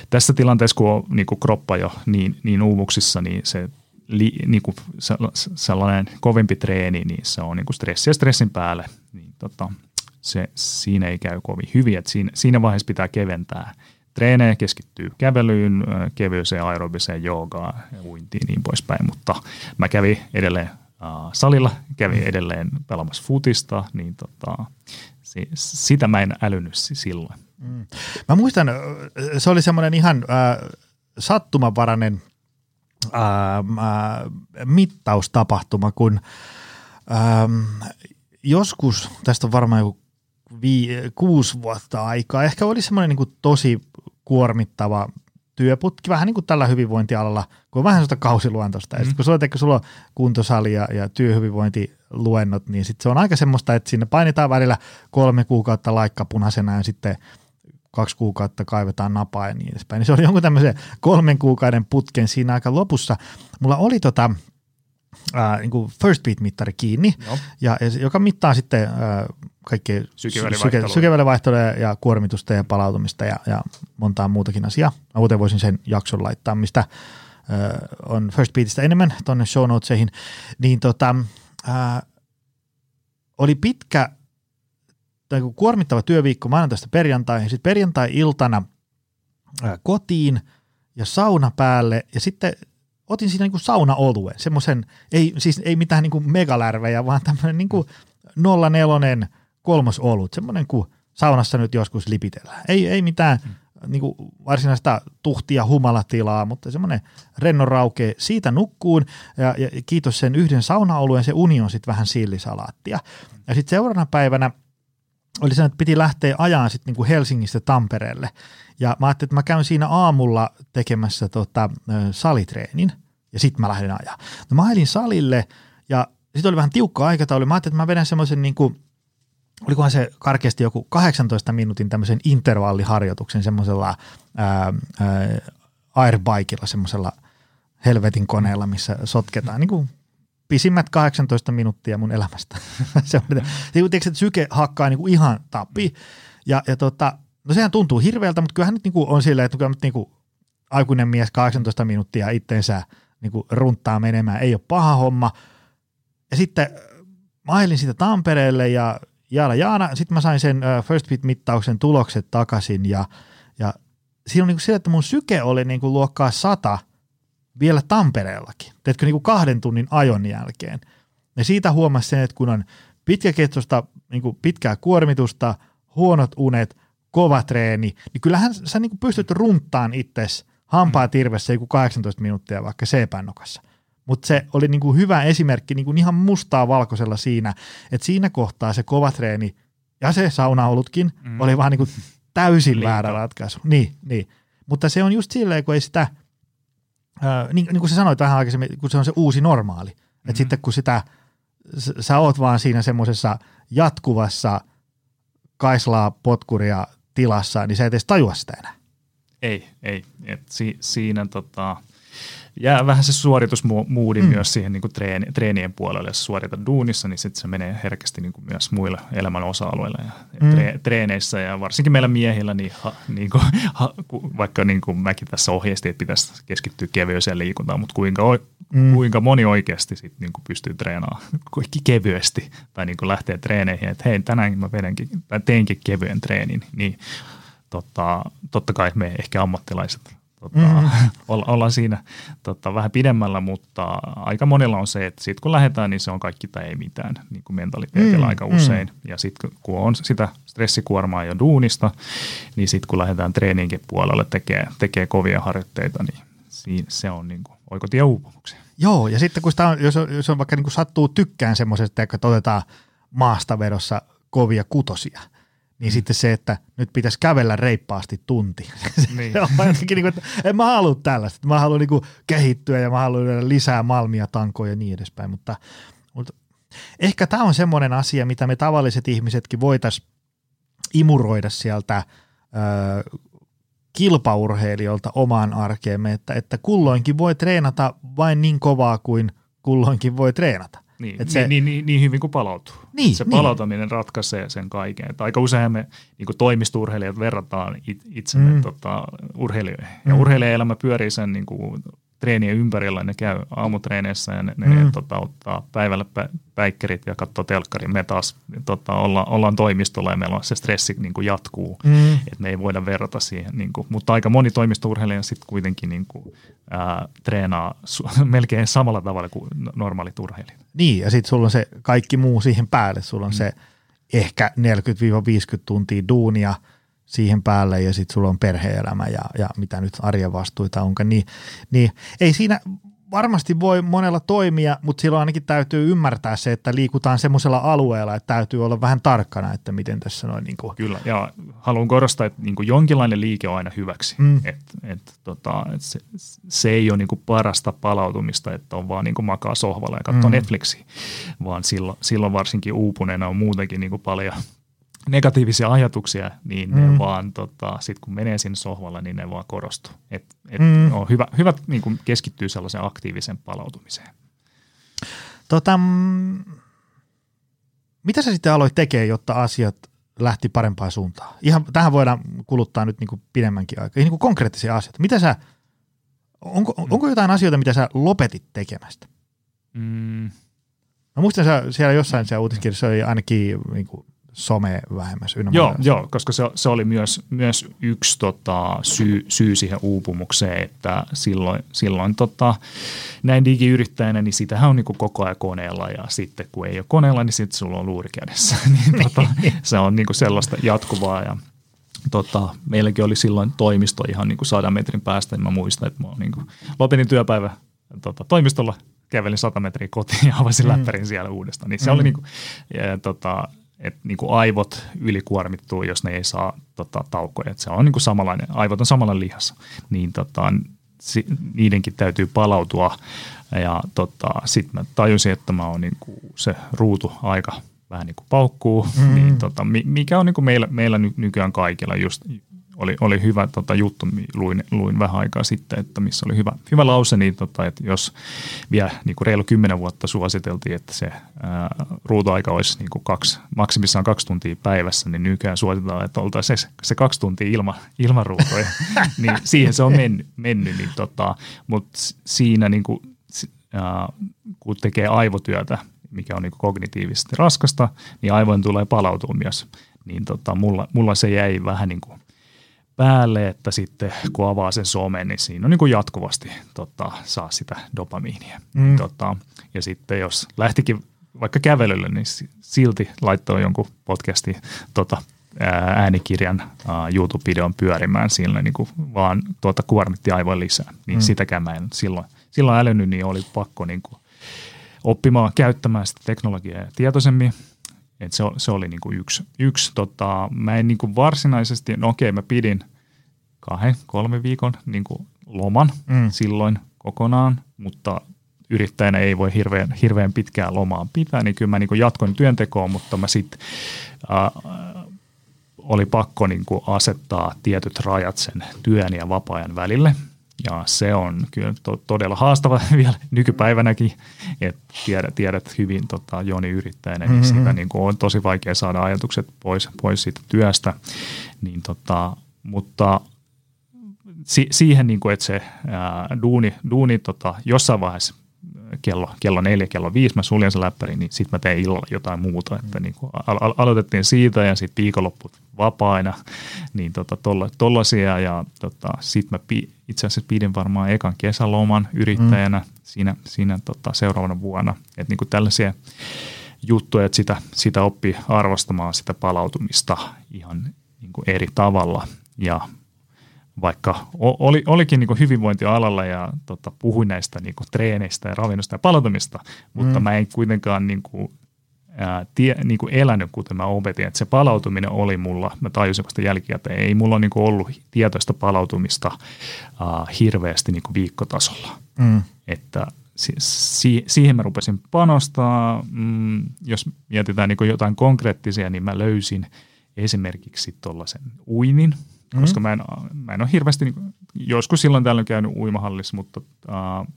tässä tilanteessa, kun on niin kuin kroppa jo niin, niin uuvuksissa, niin se li, niin kuin sellainen kovempi treeni, niin se on niin kuin stressi ja stressin päälle. Niin tota, se, siinä ei käy kovin hyvin, että siinä, siinä vaiheessa pitää keventää treenejä, keskittyy kävelyyn, kevyeseen aerobiseen joogaan ja uintiin niin poispäin, mutta mä kävin edelleen äh, salilla, kävin edelleen pelaamassa futista, niin tota, si, sitä mä en älynyt silloin. Mm. Mä muistan, se oli semmoinen ihan äh, sattumanvarainen ää, ää, mittaustapahtuma, kun ää, joskus, tästä on varmaan joku vii, kuusi vuotta aikaa, ehkä oli semmoinen niin kuin tosi kuormittava työputki, vähän niin kuin tällä hyvinvointialalla, kun on vähän sellaista kausiluontoista. Mm. Ja sitten kun sulla, kun sulla on kuntosali ja, ja työhyvinvointiluennot, niin sitten se on aika semmoista, että sinne painetaan välillä kolme kuukautta laikka punaisena ja sitten kaksi kuukautta kaivetaan napaa ja niin edespäin. Niin se oli jonkun tämmöisen kolmen kuukauden putken siinä aika lopussa. Mulla oli tota, ää, niin kuin first beat-mittari kiinni, ja, ja, joka mittaa sitten ää, kaikkea sykevälivaihtelua syke, ja kuormitusta ja palautumista ja, ja montaa muutakin asiaa. Mä muuten voisin sen jakson laittaa, mistä ää, on first beatistä enemmän tuonne show notesihin. Niin tota, ää, oli pitkä tai kuormittava työviikko maanantaista perjantaihin, sitten perjantai-iltana ää, kotiin ja sauna päälle ja sitten otin siinä niin sauna-oluen, semmoisen, ei, siis ei mitään niin kuin megalärvejä, vaan tämmöinen niin kuin 04 kolmos olut, semmoinen kuin saunassa nyt joskus lipitellään. Ei, ei mitään mm. niin kuin varsinaista tuhtia humalatilaa, mutta semmoinen rennon raukee. Siitä nukkuun ja, ja kiitos sen yhden saunaoluen, se uni on sitten vähän sillisalaattia. Ja sitten seuraavana päivänä oli se, että piti lähteä ajaan sitten niinku Helsingistä Tampereelle. Ja mä ajattelin, että mä käyn siinä aamulla tekemässä tota, salitreenin ja sitten mä lähdin ajaa. No mä ajelin salille ja sitten oli vähän tiukka aikataulu. Mä ajattelin, että mä vedän semmoisen niin kuin, olikohan se karkeasti joku 18 minuutin tämmöisen intervalliharjoituksen semmoisella airbikeilla, semmoisella helvetin koneella, missä sotketaan niin kuin pisimmät 18 minuuttia mun elämästä. se on, tiedätkö, että syke hakkaa niin kuin ihan tappi. Ja, ja tota, no sehän tuntuu hirveältä, mutta kyllähän nyt niin kuin on silleen, että kyllä nyt niin kuin aikuinen mies 18 minuuttia itsensä niin kuin runttaa menemään, ei ole paha homma. Ja sitten mä ajelin sitä Tampereelle ja jaala jaana, sitten mä sain sen First Fit-mittauksen tulokset takaisin ja, ja siinä on niin kuin sillä, että mun syke oli niin kuin luokkaa 100 – vielä Tampereellakin, teetkö niin kuin kahden tunnin ajon jälkeen. Ja siitä huomasi sen, että kun on pitkäkestoista, niin kuin pitkää kuormitusta, huonot unet, kova treeni, niin kyllähän sä niin kuin pystyt runtaan itses hampaa mm. tirvessä joku 18 minuuttia vaikka C-pännokassa. mutta se oli niin kuin hyvä esimerkki niin kuin ihan mustaa valkoisella siinä, että siinä kohtaa se kova treeni ja se saunaolutkin mm. oli vaan niin kuin täysin väärä ratkaisu. Niin, niin. Mutta se on just silleen, kun ei sitä, niin, niin kuin sä sanoit vähän aikaisemmin, kun se on se uusi normaali. Mm-hmm. Että sitten kun sitä, sä oot vaan siinä semmoisessa jatkuvassa kaislaa potkuria tilassa, niin sä et edes tajua sitä enää. Ei, ei. Et si, siinä tota, jää vähän se suoritusmuudi mm. myös siihen niin kuin treeni, treenien puolelle. Jos suoritat duunissa, niin sitten se menee herkästi niin kuin myös muille elämän osa-alueille ja mm. tre, treeneissä. Ja varsinkin meillä miehillä, niin, ha, niin kuin, ha, vaikka niin kuin mäkin tässä ohjeistin, että pitäisi keskittyä kevyeseen liikuntaan, mutta kuinka, mm. kuinka moni oikeasti sit niin kuin pystyy treenaamaan kevyesti tai niin kuin lähtee treeneihin, että hei tänään mä vedänkin, tai teinkin kevyen treenin, niin tota, totta kai me ehkä ammattilaiset tota, mm. olla, ollaan siinä tota, vähän pidemmällä, mutta aika monella on se, että sitten kun lähdetään, niin se on kaikki tai ei mitään niin kuin mentaliteetillä mm. aika usein. Mm. Ja sitten kun on sitä stressikuormaa jo duunista, niin sitten kun lähdetään treeninkin puolelle tekee, tekee kovia harjoitteita, niin siinä, se on niin kuin oikotie uupumukseen. Joo, ja sitten kun sitä on, jos, on, jos on vaikka niin kuin sattuu tykkään semmoisesta, että otetaan maastavedossa kovia kutosia – niin mm. sitten se, että nyt pitäisi kävellä reippaasti tunti. Niin. jotenkin niin kuin, että en mä halua tällaista. Mä haluan niin kuin kehittyä ja mä haluan lisää malmia, tankoja ja niin edespäin. Mutta, mutta ehkä tämä on semmoinen asia, mitä me tavalliset ihmisetkin voitaisiin imuroida sieltä ö, kilpaurheilijoilta omaan arkeemme, että, että kulloinkin voi treenata vain niin kovaa kuin kulloinkin voi treenata. Niin, niin, se, niin, niin, niin hyvin kuin palautuu. Niin, se niin. palautaminen ratkaisee sen kaiken. Että aika usein me niin kuin toimistourheilijat verrataan itsemme mm. tota, urheilijoihin. Ja mm. urheilijaelämä pyörii sen niin kuin, treenien ympärillä, ne käy aamutreeneissä ja ne, ne mm. tota, ottaa päivällä pä- päikkerit ja katsoo telkkarin. Me taas tota, olla, ollaan toimistolla ja meillä on se stressi niin kuin jatkuu, mm. että me ei voida verrata siihen. Niin kuin, mutta aika moni toimistourheilija sitten kuitenkin niin kuin, ää, treenaa su- melkein samalla tavalla kuin normaalit urheilijat. Niin, ja sitten sulla on se kaikki muu siihen päälle. Sulla on mm. se ehkä 40-50 tuntia duunia – siihen päälle ja sitten sulla on perheelämä ja, ja mitä nyt arjen vastuita onkaan, niin, niin ei siinä varmasti voi monella toimia, mutta silloin ainakin täytyy ymmärtää se, että liikutaan semmoisella alueella, että täytyy olla vähän tarkkana, että miten tässä noin. Niin kuin. Kyllä, ja haluan korostaa, että niin kuin jonkinlainen liike on aina hyväksi. Mm. Et, et, tota, et se, se ei ole niin kuin parasta palautumista, että on vaan niin kuin makaa sohvalla ja katsoo mm. Netflixiä, vaan silloin, silloin varsinkin uupuneena on muutenkin niin kuin paljon, negatiivisia ajatuksia, niin mm. ne vaan, tota, sit kun menee sinne sohvalle, niin ne vaan korostuu. Et, et mm. on hyvä, hyvä niin kuin keskittyy sellaiseen aktiivisen palautumiseen. Tota, mitä sä sitten aloit tekemään, jotta asiat lähti parempaan suuntaan? Ihan tähän voidaan kuluttaa nyt niin kuin pidemmänkin aikaa. Niin kuin konkreettisia asioita. Mitä sä, onko, mm. onko jotain asioita, mitä sä lopetit tekemästä? Mm. Mä muistan sä, siellä jossain siellä uutiskirjassa oli ainakin niin kuin some vähemmäs. Joo, joo, koska se, se oli myös, myös yksi tota, syy, syy siihen uupumukseen, että silloin, silloin tota, näin digiyrittäjänä, niin sitähän on niin koko ajan koneella ja sitten kun ei ole koneella, niin sitten sulla on luuri kädessä. niin, tota, se on niin sellaista jatkuvaa ja tota, meilläkin oli silloin toimisto ihan niin kuin sadan metrin päästä, niin mä muistan, että mä niin kuin, lopetin työpäivä tota, toimistolla, kävelin 100 metriä kotiin ja avasin mm. läppärin siellä uudestaan. Niin se mm. oli niin kuin, ja, tota, että niin kuin aivot ylikuormittuu, jos ne ei saa tota, taukoja. Että se on niin kuin samanlainen, aivot on samalla lihassa, niin tota, si, niidenkin täytyy palautua. Ja tota, sitten mä tajusin, että mä oon niin kuin se ruutu aika vähän niin kuin paukkuu, mm. niin tota, mikä on niin kuin meillä, meillä nykyään kaikilla just oli, oli hyvä tota, juttu, luin, luin vähän aikaa sitten, että missä oli hyvä, hyvä lause, niin tota, että jos vielä niin kuin reilu kymmenen vuotta suositeltiin, että se ää, ruutuaika olisi niin kuin kaksi, maksimissaan kaksi tuntia päivässä, niin nykyään suositellaan, että oltaisiin se, se kaksi tuntia ilma, ilman ruutuja, niin siihen se on mennyt, mennyt niin tota, mutta siinä niin kuin, ää, kun tekee aivotyötä, mikä on niin kuin kognitiivisesti raskasta, niin aivoin tulee palautua myös. Niin tota, mulla, mulla se jäi vähän niin kuin päälle, että sitten kun avaa sen somen, niin siinä on niin kuin jatkuvasti tota, saa sitä dopamiinia. Mm. Tota, ja sitten jos lähtikin vaikka kävelylle, niin silti laittoi jonkun podcastin tota, äänikirjan uh, YouTube-videon pyörimään sillä niin kuin vaan tuota kuormitti aivan lisää. Niin mm. sitäkään mä en silloin, silloin älynyt, niin oli pakko niin kuin oppimaan käyttämään sitä teknologiaa tietoisemmin. Et se, se oli niin kuin yksi. yksi tota, mä en niin kuin varsinaisesti, no okei mä pidin kahden, kolme viikon niin kuin loman mm. silloin kokonaan, mutta yrittäjänä ei voi hirveän, hirveän pitkää lomaa pitää, niin kyllä mä niin jatkoin työntekoon, mutta mä sitten äh, oli pakko niin kuin asettaa tietyt rajat sen työn ja vapaa-ajan välille. Ja se on kyllä to- todella haastava vielä nykypäivänäkin, että tiedät, tiedät hyvin tota, Joni yrittäjänä, niin mm-hmm. siitä niin kuin on tosi vaikea saada ajatukset pois, pois siitä työstä. Niin tota, mutta si- siihen, niin kuin, että se ää, duuni, duuni tota, jossain vaiheessa kello, kello neljä, kello viisi, mä suljen sen läppärin, niin sitten mä teen illalla jotain muuta. Että niin kuin al- aloitettiin siitä ja sitten viikonlopput vapaina, niin tota, tollaisia ja tota, sitten mä pi, itse asiassa pidin varmaan ekan kesäloman yrittäjänä mm. siinä, siinä tota, seuraavana vuonna. Että niin kuin tällaisia juttuja, että sitä, sitä oppii arvostamaan sitä palautumista ihan niin kuin eri tavalla ja vaikka oli, olikin niin hyvinvointialalla ja tota, puhuin näistä niin treeneistä ja ravinnosta ja palautumista, mutta mm. mä en kuitenkaan niin kuin, ää, tie, niin kuin elänyt, kuten mä opetin, että se palautuminen oli mulla, mä tajusin vasta jälkikäteen, ei mulla niin kuin ollut tietoista palautumista ää, hirveästi niin kuin viikkotasolla. Mm. Että si, si, siihen mä rupesin panostaa, mm, jos mietitään niin kuin jotain konkreettisia, niin mä löysin esimerkiksi tuollaisen uinin – mm-hmm. koska mä en, mä en ole hirveästi, niin, joskus silloin tällöin käynyt uimahallissa, mutta äh,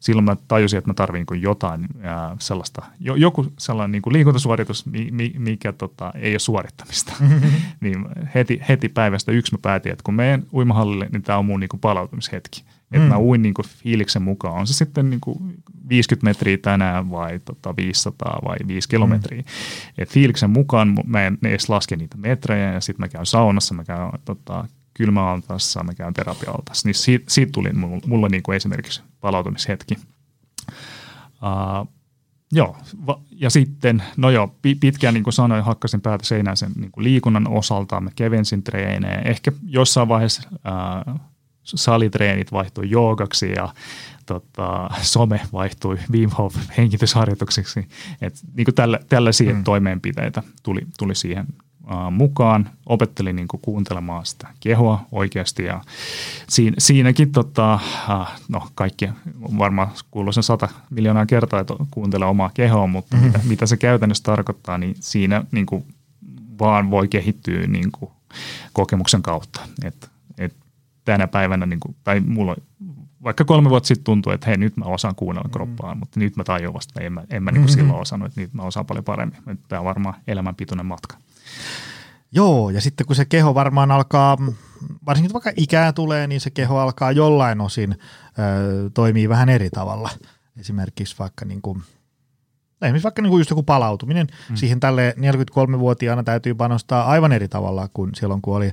silloin mä tajusin, että mä tarvitsen niin jotain äh, sellaista, jo, joku sellainen niin kuin liikuntasuoritus, mi, mi, mikä tota, ei ole suorittamista. Mm-hmm. niin heti, heti päivästä yksi mä päätin, että kun menen uimahallille, niin tämä on mun niin kuin palautumishetki. Että mm. mä uin niin kuin fiiliksen mukaan. On se sitten niin kuin 50 metriä tänään vai tota 500 vai 5 kilometriä. Mm. Et fiiliksen mukaan mä en edes laske niitä metrejä ja sitten mä käyn saunassa, mä käyn tota, kylmäaltaassa, mä käyn terapialtaassa. Niin siitä, siitä tuli mulle, mulle niin kuin esimerkiksi palautumishetki. Uh, Joo, ja sitten, no joo, pitkään niin kuin sanoin, hakkasin päätä seinään sen niin kuin liikunnan osalta, mä kevensin treenejä. Ehkä jossain vaiheessa ää, salitreenit vaihtui joogaksi ja tota, some vaihtui Wim Hof hengitysharjoituksiksi. Et, niin kuin tällä, tällaisia mm. toimeenpiteitä tuli, tuli siihen uh, mukaan. Opettelin niin kuin kuuntelemaan sitä kehoa oikeasti ja siin, siinäkin tota, uh, no kaikki varmaan kuuluu sen sata miljoonaa kertaa, että kuuntelee omaa kehoa, mutta mm-hmm. mitä, mitä se käytännössä tarkoittaa, niin siinä niin kuin vaan voi kehittyä niin kuin kokemuksen kautta. Et tänä päivänä, niin kuin, tai mulla vaikka kolme vuotta sitten tuntui, että hei nyt mä osaan kuunnella mm. kroppaa, mm. mutta nyt mä tajun vasta, että en mä, en mä niin mm-hmm. silloin osannut, että nyt mä osaan paljon paremmin. Tämä on varmaan elämänpituinen matka. Joo, ja sitten kun se keho varmaan alkaa, varsinkin vaikka ikää tulee, niin se keho alkaa jollain osin ö, toimii vähän eri tavalla. Esimerkiksi vaikka niin kuin, esimerkiksi vaikka niin kuin just joku palautuminen, mm. siihen tälle 43-vuotiaana täytyy panostaa aivan eri tavalla kuin silloin, kun oli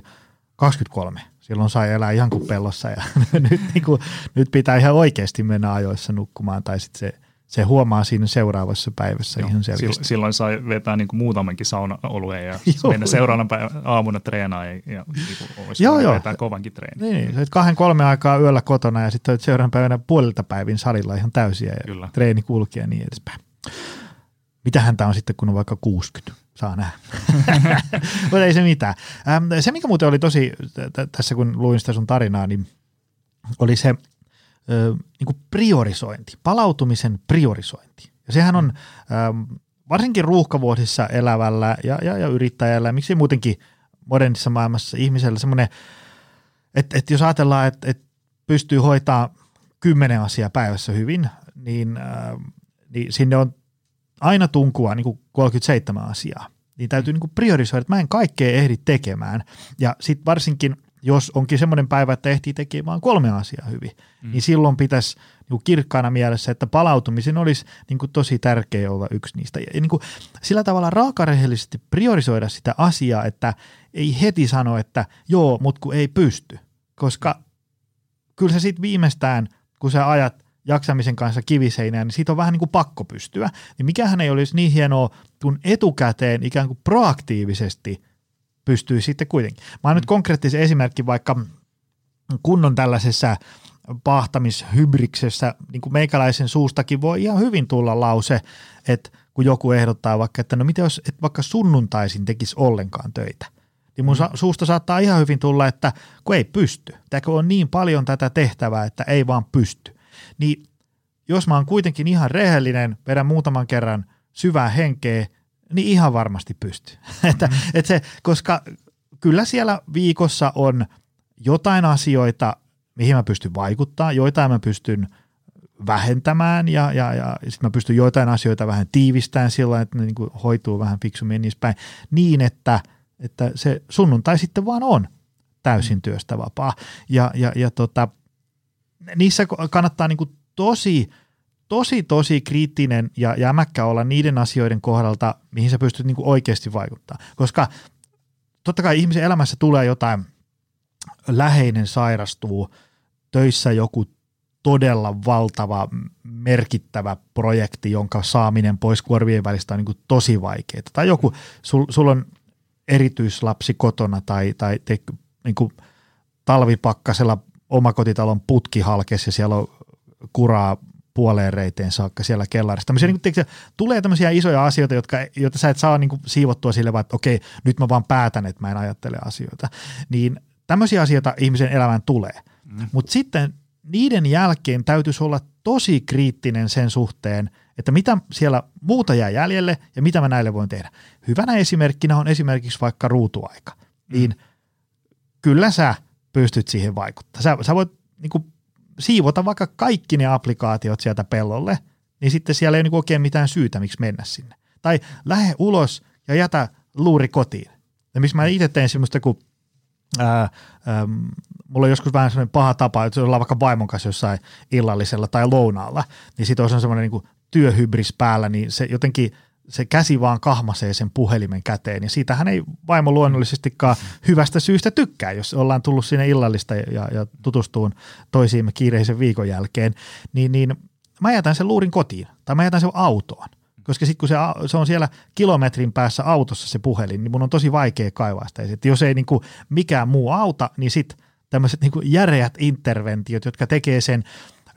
23 silloin sai elää ihan kuin pellossa ja nyt, niin kuin, nyt pitää ihan oikeasti mennä ajoissa nukkumaan tai sitten se, se huomaa siinä seuraavassa päivässä Joo, ihan selkeästi. Silloin sai vetää niin kuin muutamankin saunaolueen ja joo, mennä seuraavana päivänä aamuna treenaan ja, ja niin kuin olisi joo, joo. vetää kovankin treeni. Niin, niin. kahden kolme aikaa yöllä kotona ja sitten seuraavana päivänä puolilta päivin salilla ihan täysiä ja Kyllä. treeni kulki ja niin edespäin. Mitähän tämä on sitten, kun on vaikka 60? saa nähdä. Mutta ei se mitään. Se, mikä muuten oli tosi, tässä kun luin sitä sun tarinaa, niin oli se niin kuin priorisointi, palautumisen priorisointi. Ja sehän on varsinkin ruuhkavuosissa elävällä ja, ja, ja yrittäjällä, miksi muutenkin modernissa maailmassa ihmisellä semmoinen, että, että jos ajatellaan, että, että pystyy hoitaa kymmenen asiaa päivässä hyvin, niin, niin sinne on aina tunkua niin kuin 37 asiaa. Niin täytyy niin kuin priorisoida, että mä en kaikkea ehdi tekemään. Ja sitten varsinkin, jos onkin semmoinen päivä, että ehtii tekemään kolme asiaa hyvin, mm. niin silloin pitäisi niin kuin kirkkaana mielessä, että palautumisen olisi niin kuin tosi tärkeä olla yksi niistä. Ja niin kuin sillä tavalla raakarehellisesti priorisoida sitä asiaa, että ei heti sano, että joo, mutta kun ei pysty. Koska kyllä se sitten viimeistään, kun sä ajat jaksamisen kanssa kiviseinään, niin siitä on vähän niin kuin pakko pystyä. Niin mikähän ei olisi niin hienoa, kun etukäteen ikään kuin proaktiivisesti pystyy sitten kuitenkin. Mä oon mm. nyt konkreettisen esimerkki vaikka kunnon tällaisessa pahtamishybriksessä, niin kuin meikäläisen suustakin voi ihan hyvin tulla lause, että kun joku ehdottaa vaikka, että no mitä jos et vaikka sunnuntaisin tekisi ollenkaan töitä, niin mun mm. suusta saattaa ihan hyvin tulla, että kun ei pysty, Täkö on niin paljon tätä tehtävää, että ei vaan pysty. Niin jos mä oon kuitenkin ihan rehellinen, vedän muutaman kerran syvää henkeä, niin ihan varmasti pystyy. että, mm. et se, koska kyllä siellä viikossa on jotain asioita, mihin mä pystyn vaikuttaa, joitain mä pystyn vähentämään ja, ja, ja sitten mä pystyn joitain asioita vähän tiivistämään sillä että ne niin kuin hoituu vähän fiksummin niin päin, niin että, että se sunnuntai sitten vaan on täysin työstä vapaa. Ja, ja, ja tota, niissä kannattaa niin kuin tosi, tosi, tosi kriittinen ja jämäkkä olla niiden asioiden kohdalta, mihin sä pystyt niin kuin oikeasti vaikuttaa. Koska totta kai ihmisen elämässä tulee jotain, läheinen sairastuu, töissä joku todella valtava, merkittävä projekti, jonka saaminen pois kuorvien välistä on niin kuin tosi vaikeaa. Tai joku, sulla sul on erityislapsi kotona tai, tai te, niin kuin talvipakkasella omakotitalon putki halkesi ja siellä on kuraa puoleen reiteen saakka siellä kellarissa. Tämmöisiä, niin kuin, tulee tämmöisiä isoja asioita, jotka, joita sä et saa niin kuin, siivottua sille, vaan että okei, nyt mä vaan päätän, että mä en ajattele asioita. Niin tämmöisiä asioita ihmisen elämään tulee. Mm. Mutta sitten niiden jälkeen täytyisi olla tosi kriittinen sen suhteen, että mitä siellä muuta jää jäljelle ja mitä mä näille voin tehdä. Hyvänä esimerkkinä on esimerkiksi vaikka ruutuaika. Mm. Niin kyllä sä pystyt siihen vaikuttamaan. Sä, sä voit niin kuin, siivota vaikka kaikki ne applikaatiot sieltä pellolle, niin sitten siellä ei niin oikein mitään syytä, miksi mennä sinne. Tai lähde ulos ja jätä luuri kotiin. Ja miksi mä itse tein semmoista, kun ää, ää, mulla on joskus vähän sellainen paha tapa, että ollaan vaikka vaimon kanssa jossain illallisella tai lounaalla, niin sitten on semmoinen niin työhybris päällä, niin se jotenkin se käsi vaan kahmasee sen puhelimen käteen, ja siitähän ei vaimo luonnollisestikaan hyvästä syystä tykkää, jos ollaan tullut sinne illallista ja, ja tutustuun toisiimme kiireisen viikon jälkeen, niin, niin mä jätän sen luurin kotiin, tai mä jätän sen autoon koska sitten kun se, se on siellä kilometrin päässä autossa se puhelin, niin mun on tosi vaikea kaivaa sitä. Sitten jos ei niin kuin mikään muu auta, niin sitten tämmöiset niin järeät interventiot, jotka tekee sen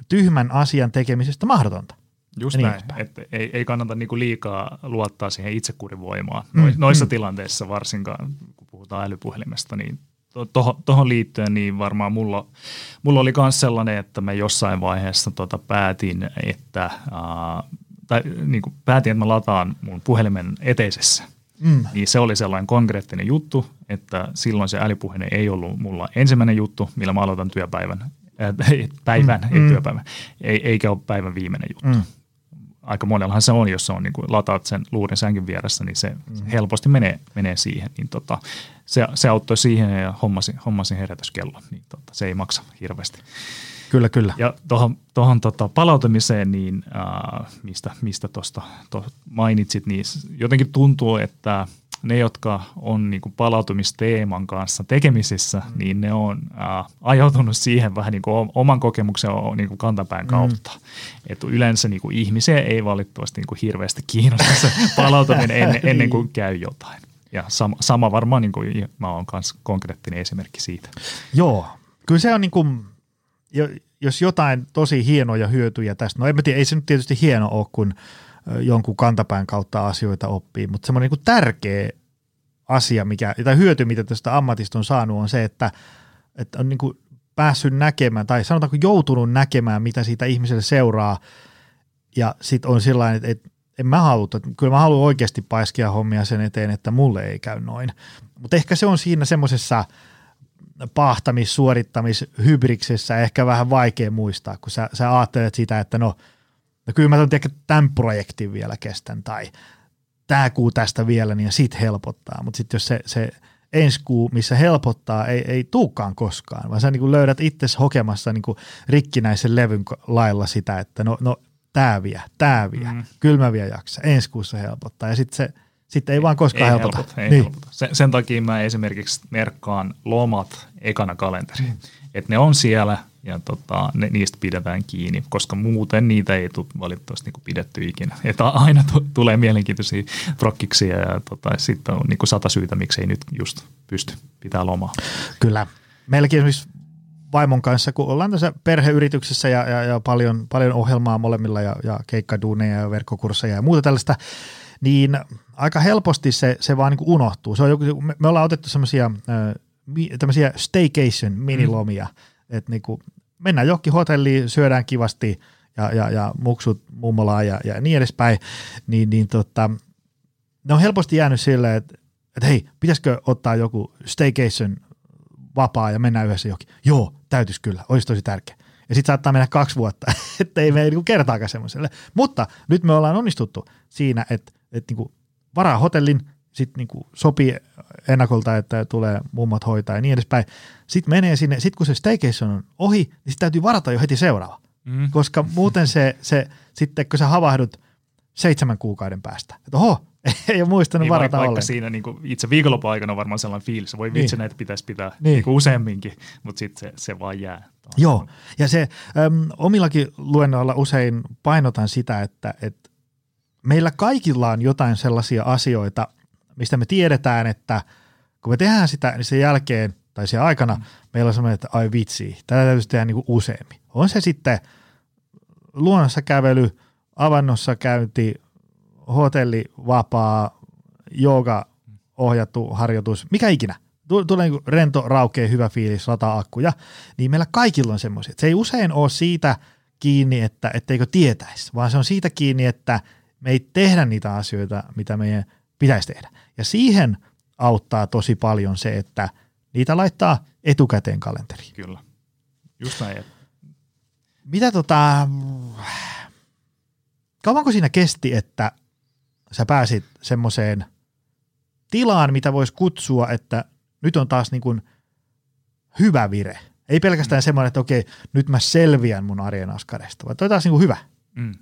tyhmän asian tekemisestä mahdotonta. Just niin näin, että ei, ei kannata niinku liikaa luottaa siihen itsekurivoimaan mm, noissa mm. tilanteissa varsinkaan, kun puhutaan älypuhelimesta, niin tuohon to, liittyen, niin varmaan mulla, mulla oli myös sellainen, että mä jossain vaiheessa tota päätin, että äh, tai niin kuin päätin, että mä lataan mun puhelimen eteisessä. Mm. Niin se oli sellainen konkreettinen juttu, että silloin se älypuhelin ei ollut mulla ensimmäinen juttu, millä mä aloitan työpäivän, äh, päivän, mm. ei mm. työpäivän, ei, eikä ole päivän viimeinen juttu. Mm. Aika monellahan se on, jos se on niin kuin lataat sen luurin sänkin vieressä, niin se mm. helposti menee, menee siihen. Niin tota, se, se auttoi siihen ja hommasi, hommasi herätyskello, niin tota, se ei maksa hirveästi. Kyllä, kyllä. Ja tuohon, tuohon tota palautumiseen, niin äh, mistä, mistä tuosta mainitsit, niin jotenkin tuntuu, että ne, jotka on niin kuin palautumisteeman kanssa tekemisissä, mm. niin ne on äh, ajautunut siihen vähän niin kuin oman kokemuksen niin kuin kantapään mm. kautta. Mm. Että yleensä niin kuin ihmisiä ei valitettavasti niin kuin hirveästi kiinnosta se palautuminen ennen, ennen kuin käy jotain. Ja sama, sama varmaan niin kuin mä oon myös konkreettinen esimerkki siitä. Joo, kyllä se on niin kuin – jos jotain tosi hienoja hyötyjä tästä, no en mä tiedä, ei se nyt tietysti hieno ole, kun jonkun kantapään kautta asioita oppii, mutta semmoinen niin tärkeä asia, mikä, tai hyöty, mitä tästä ammatista on saanut, on se, että, että on niin kuin päässyt näkemään, tai sanotaanko joutunut näkemään, mitä siitä ihmiselle seuraa, ja sitten on sellainen, että, että en mä halua, että kyllä mä haluan oikeasti paiskia hommia sen eteen, että mulle ei käy noin. Mutta ehkä se on siinä semmoisessa – pahtamis, suorittamis, hybriksessä ehkä vähän vaikea muistaa, kun sä, sä ajattelet sitä, että no, no kyllä mä ehkä tämän projektin vielä kestän tai tämä kuu tästä vielä, niin sit helpottaa. Mutta sitten jos se, se ensi kuu, missä helpottaa, ei, ei tuukaan koskaan, vaan sä niin löydät itse hokemassa niin rikkinäisen levyn lailla sitä, että no, no tämä vie, tämä vie, mm. kyllä mä vielä jaksa, ensi kuussa helpottaa. Ja sitten se – sitten ei vaan koskaan ei helpota. helpota ei niin. helpota. Sen, sen takia mä esimerkiksi merkkaan lomat ekana kalenteriin. Että ne on siellä ja tota, ne, niistä pidetään kiinni, koska muuten niitä ei tule valitettavasti niin pidetty ikinä. Että aina t- tulee mielenkiintoisia prokkiksia ja tota, sitten on niin sata syytä, miksi ei nyt just pysty pitää lomaa. Kyllä. Meilläkin esimerkiksi vaimon kanssa, kun ollaan tässä perheyrityksessä ja, ja, ja paljon, paljon ohjelmaa molemmilla ja, ja keikkaduuneja ja verkkokursseja ja muuta tällaista, niin aika helposti se, se vaan niin unohtuu. Se on joku, me, me ollaan otettu semmoisia tämmöisiä staycation minilomia, mm. että niin kuin mennään johonkin hotelliin, syödään kivasti ja, ja, ja muksut mummolaa ja, ja niin edespäin, niin, niin tota, ne on helposti jäänyt silleen, että, että hei, pitäisikö ottaa joku staycation vapaa ja mennään yhdessä johonkin. Joo, täytyisi kyllä, olisi tosi tärkeä. Ja sitten saattaa mennä kaksi vuotta, että ei mene niinku kertaakaan semmoiselle. Mutta nyt me ollaan onnistuttu siinä, että, että niinku varaa hotellin, sitten niinku sopii ennakolta, että tulee mummat hoitaa ja niin edespäin. Sitten menee sinne, sitten kun se staycation on ohi, niin sitten täytyy varata jo heti seuraava. Mm. Koska muuten se, se, sitten kun sä havahdut seitsemän kuukauden päästä, että oho, ei ole muistanut niin, varata vaikka, vaikka siinä niin kuin, itse viikonlopun aikana on varmaan sellainen fiilis, voi vitsi, niin. näitä pitäisi pitää niin. Niin kuin useamminkin, mutta sitten se, se vaan jää. Joo, ja se äm, omillakin luennoilla usein painotan sitä, että, että meillä kaikilla on jotain sellaisia asioita, mistä me tiedetään, että kun me tehdään sitä, niin sen jälkeen tai sen aikana mm. meillä on sellainen, että ai vitsi, tätä täytyisi tehdä niin kuin useammin. On se sitten luonnossa kävely, avannossa käynti, hotelli, vapaa, jooga, ohjattu harjoitus, mikä ikinä. Tulee niin rento, raukea, hyvä fiilis, lataa akkuja. Niin meillä kaikilla on semmoisia. Se ei usein ole siitä kiinni, että etteikö tietäisi, vaan se on siitä kiinni, että me ei tehdä niitä asioita, mitä meidän pitäisi tehdä. Ja siihen auttaa tosi paljon se, että niitä laittaa etukäteen kalenteriin. Kyllä, just näin. Mitä tota, kauanko siinä kesti, että sä pääsit semmoiseen tilaan, mitä voisi kutsua, että nyt on taas niin kuin hyvä vire. Ei pelkästään mm. semmoinen, että okei, nyt mä selviän mun arjen askaresta, vaan toi taas niin kuin hyvä. Mm.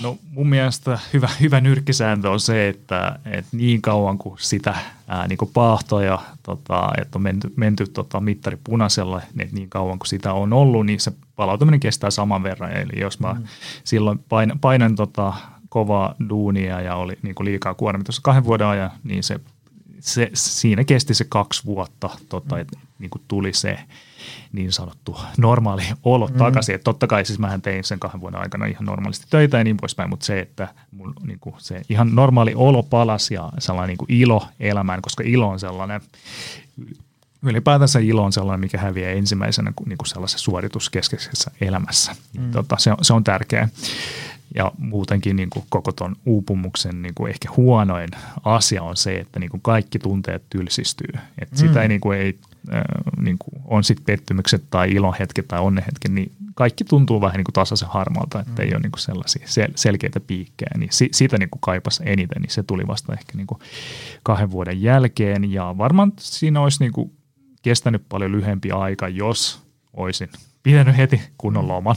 No mun mielestä hyvä, hyvä nyrkkisääntö on se, että, että niin kauan kuin sitä ää, niin kuin paahtoja, tota, että on menty, menty tota, mittari punaisella, niin niin kauan kuin sitä on ollut, niin se palautuminen kestää saman verran. Eli jos mä mm. silloin pain, painan tota, kovaa duunia ja oli niin kuin liikaa kuormitusta kahden vuoden ajan, niin se, se, siinä kesti se kaksi vuotta, tota, että niin kuin tuli se niin sanottu normaali olo mm. takaisin. Että totta kai siis mähän tein sen kahden vuoden aikana ihan normaalisti töitä ja niin poispäin, mutta se, että mun, niin kuin se ihan normaali olo palasi ja sellainen niin kuin ilo elämään, koska ilo on sellainen ylipäätänsä ilo on sellainen, mikä häviää ensimmäisenä niin kuin sellaisessa suorituskeskeisessä elämässä. Mm. Tota, se, on, se on tärkeää. Ja muutenkin niin kuin koko tuon uupumuksen niin kuin ehkä huonoin asia on se, että niin kuin kaikki tunteet tylsistyy. Että mm. sitä ei, niin kuin, ei niin kuin, on sitten pettymykset tai ilonhetket tai onnenhetket, niin kaikki tuntuu vähän niin kuin tasaisen harmalta, että mm. ei ole niin kuin sellaisia sel- selkeitä piikkejä. Niin si- siitä niin kuin kaipas eniten, niin se tuli vasta ehkä niin kuin kahden vuoden jälkeen. Ja varmaan siinä olisi niin kuin kestänyt paljon lyhempi aika, jos olisin pitänyt heti kunnon loman